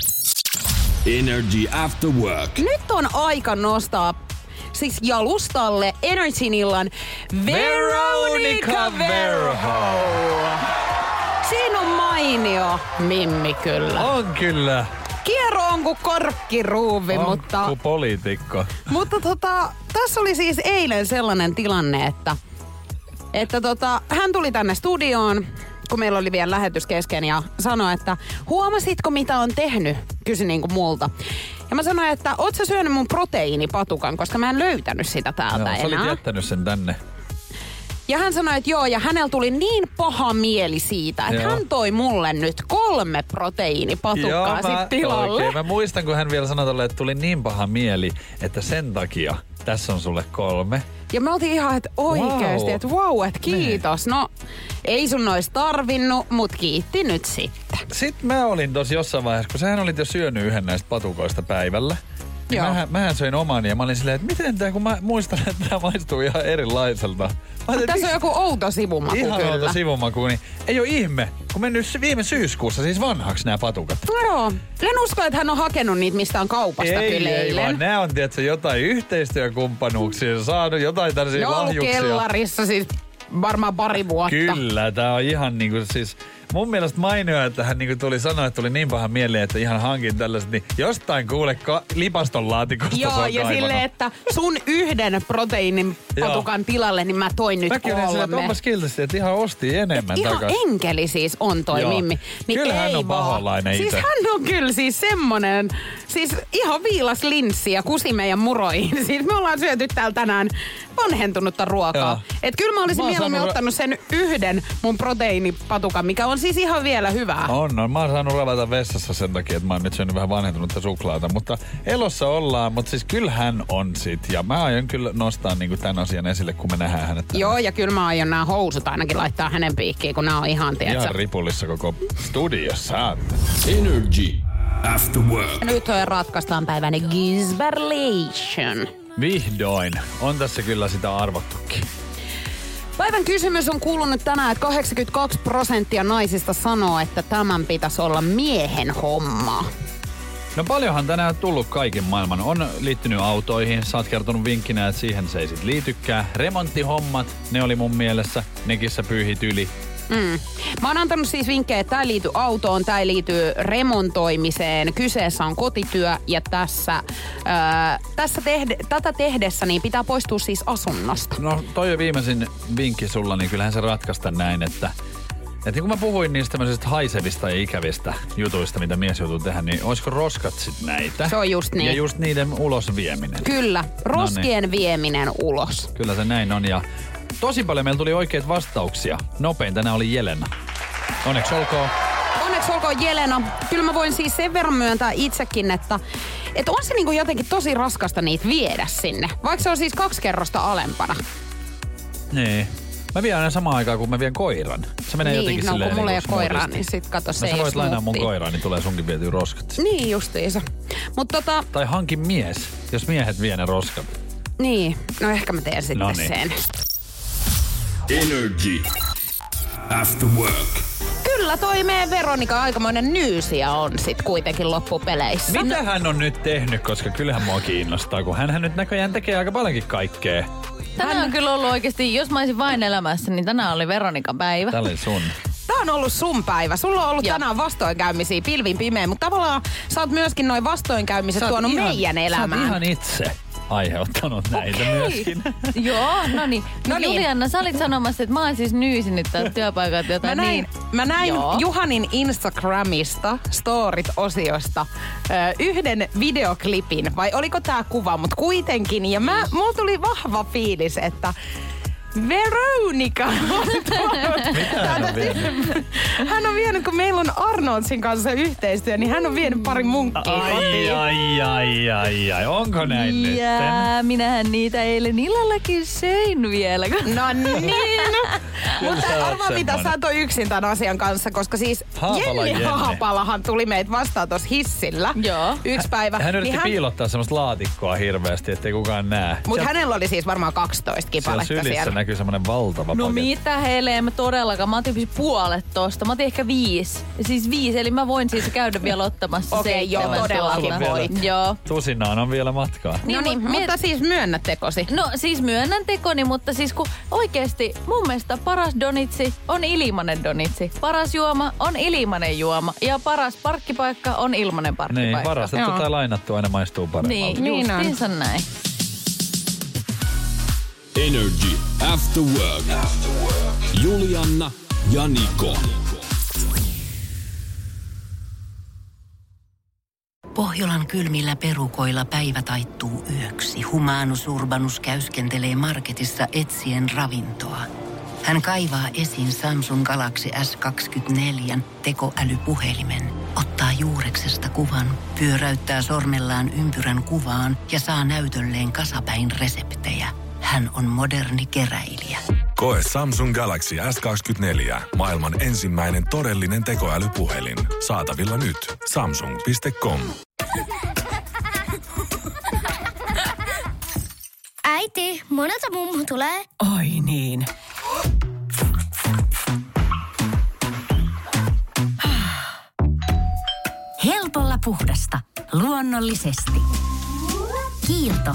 [SPEAKER 3] Energy After Work.
[SPEAKER 1] Nyt on aika nostaa siis jalustalle Energyn illan Veronica Verho. Siinä on mainio Mimmi kyllä.
[SPEAKER 2] On kyllä.
[SPEAKER 1] Kiero on kuin korkkiruuvi,
[SPEAKER 2] On
[SPEAKER 1] mutta,
[SPEAKER 2] kuin poliitikko.
[SPEAKER 1] mutta tota, tässä oli siis eilen sellainen tilanne, että, että tota, hän tuli tänne studioon, kun meillä oli vielä lähetys kesken ja sanoi, että huomasitko mitä on tehnyt? Kysyi niin kuin multa. Ja mä sanoin, että oot sä syönyt mun proteiinipatukan, koska mä en löytänyt sitä täältä
[SPEAKER 2] Joo, sä olit
[SPEAKER 1] enää.
[SPEAKER 2] jättänyt sen tänne.
[SPEAKER 1] Ja hän sanoi, että joo, ja hänellä tuli niin paha mieli siitä, että
[SPEAKER 2] Joo.
[SPEAKER 1] hän toi mulle nyt kolme proteiinipatukkaa sit tilalle.
[SPEAKER 2] Oikein. Mä muistan, kun hän vielä sanoi tolle, että tuli niin paha mieli, että sen takia tässä on sulle kolme.
[SPEAKER 1] Ja me oltiin ihan, että oikeesti,
[SPEAKER 2] Wow.
[SPEAKER 1] että wow, että kiitos. No, ei sun ois tarvinnut, mut kiitti nyt sitten.
[SPEAKER 2] Sitten mä olin tosi jossain vaiheessa, kun sähän olit jo syönyt yhden näistä patukoista päivällä. Niin
[SPEAKER 1] Joo.
[SPEAKER 2] mähän, mähän söin oman ja mä olin silleen, että miten tää, kun mä muistan, että tää maistuu ihan erilaiselta. Mä ajattelin,
[SPEAKER 1] Tässä on joku outo sivumaku
[SPEAKER 2] ihan
[SPEAKER 1] kyllä.
[SPEAKER 2] outo sivumaku, niin ei ole ihme, kun mennyt viime syyskuussa siis vanhaksi nämä patukat.
[SPEAKER 1] Joo. En usko, että hän on hakenut niitä mistään kaupasta
[SPEAKER 2] ei,
[SPEAKER 1] kyllä
[SPEAKER 2] ei,
[SPEAKER 1] eilen.
[SPEAKER 2] vaan nämä on tietysti jotain yhteistyökumppanuuksia, saanut jotain tällaisia
[SPEAKER 1] ne
[SPEAKER 2] lahjuksia.
[SPEAKER 1] kellarissa siis varmaan pari vuotta.
[SPEAKER 2] Kyllä, tää on ihan niinku siis... Mun mielestä mainio, että hän niinku tuli sanoa, että tuli niin paha mieli, että ihan hankin tällaiset, niin jostain kuule ka- lipaston laatikosta
[SPEAKER 1] Joo, ja silleen, että sun yhden proteiinin patukan tilalle, niin mä toin nyt
[SPEAKER 2] Mäkin
[SPEAKER 1] kolme.
[SPEAKER 2] onpas kiltisti, että ihan osti enemmän
[SPEAKER 1] Ihan
[SPEAKER 2] takas.
[SPEAKER 1] enkeli siis on toi
[SPEAKER 2] Joo.
[SPEAKER 1] Mimmi. Niin
[SPEAKER 2] Kyllä hän on paholainen
[SPEAKER 1] Siis
[SPEAKER 2] itse.
[SPEAKER 1] hän on kyllä siis semmonen, siis ihan viilas linssi ja kusi meidän muroihin. Siis me ollaan syöty täällä tänään vanhentunutta ruokaa.
[SPEAKER 2] Joo.
[SPEAKER 1] Et kyllä mä olisin
[SPEAKER 2] Mä
[SPEAKER 1] mieluummin ottanut sen yhden mun proteiinipatukan, mikä on siis ihan vielä hyvää.
[SPEAKER 2] On, on. Mä oon saanut ravata vessassa sen takia, että mä oon nyt syönyt vähän vanhentunutta suklaata. Mutta elossa ollaan, mutta siis kyllä hän on sit. Ja mä aion kyllä nostaa niinku tämän asian esille, kun me nähdään hänet tänään.
[SPEAKER 1] Joo, ja kyllä mä aion nämä housut ainakin laittaa hänen piikkiin, kun nämä on ihan, tiedätkö.
[SPEAKER 2] Ihan ripullissa koko studiossa.
[SPEAKER 3] Energy After Work.
[SPEAKER 1] Ja nyt ratkaistaan päivänä Gisberlation.
[SPEAKER 2] Vihdoin. On tässä kyllä sitä arvottukin.
[SPEAKER 1] Päivän kysymys on kuulunut tänään, että 82 prosenttia naisista sanoo, että tämän pitäisi olla miehen homma.
[SPEAKER 2] No paljonhan tänään tullut kaiken maailman. On liittynyt autoihin. Sä oot kertonut vinkkinä, että siihen se ei sit liitykään. Remonttihommat, ne oli mun mielessä. Nekin sä pyyhit yli.
[SPEAKER 1] Mm. Mä oon antanut siis vinkkejä, että tämä ei liity autoon, tämä ei liity remontoimiseen. Kyseessä on kotityö ja tässä, ää, tässä tehde, tätä tehdessä niin pitää poistua siis asunnosta.
[SPEAKER 2] No toi on viimeisin vinkki sulla, niin kyllähän se ratkaista näin, että että niin kun mä puhuin niistä tämmöisistä haisevista ja ikävistä jutuista, mitä mies joutuu tehdä, niin olisiko roskat sit näitä?
[SPEAKER 1] Se on just niin.
[SPEAKER 2] Ja just niiden ulos vieminen.
[SPEAKER 1] Kyllä, roskien vieminen ulos.
[SPEAKER 2] Kyllä se näin on. Ja tosi paljon meillä tuli oikeita vastauksia. Nopein tänään oli Jelena. Onneksi olkoon.
[SPEAKER 1] Onneksi olkoon Jelena. Kyllä mä voin siis sen verran myöntää itsekin, että, että on se niinku jotenkin tosi raskasta niitä viedä sinne. Vaikka se on siis kaksi kerrosta alempana.
[SPEAKER 2] Niin. Mä vien aina samaan aikaan, kun mä vien koiran. Se menee
[SPEAKER 1] niin,
[SPEAKER 2] jotenkin
[SPEAKER 1] no
[SPEAKER 2] silleen
[SPEAKER 1] kun mulla ei ole koiraa,
[SPEAKER 2] smoothisti.
[SPEAKER 1] niin sit kato se
[SPEAKER 2] No sä voit lainaa mun koiraa, niin tulee sunkin vietyä roskat.
[SPEAKER 1] Niin justiinsa. Mutta tota,
[SPEAKER 2] Tai hankin mies, jos miehet vie ne roskat.
[SPEAKER 1] niin. No ehkä mä teen sitten
[SPEAKER 2] Noniin.
[SPEAKER 1] sen.
[SPEAKER 3] Energy. After work.
[SPEAKER 1] Kyllä toi meidän Veronika aikamoinen nyysiä on sit kuitenkin loppupeleissä.
[SPEAKER 2] Mitä hän on nyt tehnyt, koska kyllähän mua kiinnostaa, kun hän nyt näköjään tekee aika paljonkin kaikkea.
[SPEAKER 6] Tänään on kyllä ollut oikeasti, jos mä olisin vain elämässä, niin tänään oli Veronikan päivä.
[SPEAKER 2] Tää oli sun.
[SPEAKER 1] Tää on ollut sun päivä. Sulla on ollut
[SPEAKER 6] Joo.
[SPEAKER 1] tänään vastoinkäymisiä pilvin pimeä, mutta tavallaan sä oot myöskin noin vastoinkäymiset
[SPEAKER 2] Sä
[SPEAKER 1] tuonut
[SPEAKER 2] ihan-
[SPEAKER 1] meidän
[SPEAKER 2] Sä
[SPEAKER 1] elämään.
[SPEAKER 2] oot ihan itse aiheuttanut näitä myöskin.
[SPEAKER 6] Joo, no niin.
[SPEAKER 1] No
[SPEAKER 6] No
[SPEAKER 1] niin.
[SPEAKER 6] Julianna, sä olit sanomassa, että mä oon siis nyysinyt täältä työpaikalta
[SPEAKER 1] Mä
[SPEAKER 6] jotain
[SPEAKER 1] näin,
[SPEAKER 6] niin.
[SPEAKER 1] mä näin
[SPEAKER 6] Joo.
[SPEAKER 1] Juhanin Instagramista, storit-osiosta, yhden videoklipin, vai oliko tää kuva, mutta kuitenkin. Ja mä, mulla tuli vahva fiilis, että Veronika on
[SPEAKER 2] Mitä hän on vienyt?
[SPEAKER 1] Hän on vienyt, kun meillä on Arnoldsin kanssa yhteistyö, niin hän on vienyt pari munkkia
[SPEAKER 2] Ai, ai, ai, ai, ai. Onko näin nyt?
[SPEAKER 6] Ja minähän niitä eilen illallakin söin vielä.
[SPEAKER 1] No niin. Mutta arvaa mitä, sä et yksin tämän asian kanssa, koska siis
[SPEAKER 2] Haapala
[SPEAKER 1] Jenni,
[SPEAKER 2] Jenni.
[SPEAKER 1] Haapalahan tuli meitä vastaan tuossa hissillä.
[SPEAKER 6] Joo.
[SPEAKER 1] Yksi päivä.
[SPEAKER 2] Hän yritti
[SPEAKER 1] Niin hän,
[SPEAKER 2] piilottaa semmoista laatikkoa hirveästi, ettei kukaan näe.
[SPEAKER 1] Mutta hänellä oli siis varmaan 12
[SPEAKER 2] Siellä
[SPEAKER 1] kipaletta siellä.
[SPEAKER 2] Näkyy semmoinen valtava
[SPEAKER 6] No
[SPEAKER 2] paketti.
[SPEAKER 6] mitä heille, en mä todellakaan. Mä otin siis puolet tosta. Mä otin ehkä viisi. Siis viisi, eli mä voin siis käydä vielä ottamassa
[SPEAKER 1] Okei, joo,
[SPEAKER 6] seitsemän
[SPEAKER 1] todellakin voit.
[SPEAKER 6] Joo.
[SPEAKER 2] Tusinaan on vielä matkaa.
[SPEAKER 1] No niin,
[SPEAKER 6] mut
[SPEAKER 1] mutta siis myönnä tekosi.
[SPEAKER 6] No siis myönnän tekoni, mutta siis kun oikeesti mun mielestä paras donitsi on ilmanen donitsi. Paras juoma on ilmanen juoma. Ja paras parkkipaikka on ilmanen parkkipaikka.
[SPEAKER 2] Niin, varastettu
[SPEAKER 1] Joo.
[SPEAKER 2] tai lainattu aina maistuu paremmalta.
[SPEAKER 6] Niin,
[SPEAKER 1] Niin on.
[SPEAKER 6] justiinsa näin.
[SPEAKER 3] Energy. After work. Julianna ja Niko.
[SPEAKER 7] Pohjolan kylmillä perukoilla päivä taittuu yöksi. Humanus Urbanus käyskentelee marketissa etsien ravintoa. Hän kaivaa esiin Samsung Galaxy S24 tekoälypuhelimen, ottaa juureksesta kuvan, pyöräyttää sormellaan ympyrän kuvaan ja saa näytölleen kasapäin reseptejä. Hän on moderni keräilijä.
[SPEAKER 8] Koe Samsung Galaxy S24. Maailman ensimmäinen todellinen tekoälypuhelin. Saatavilla nyt. Samsung.com.
[SPEAKER 9] Äiti, monelta mummu tulee?
[SPEAKER 7] Oi niin. Helpolla puhdasta. Luonnollisesti. Kiilto.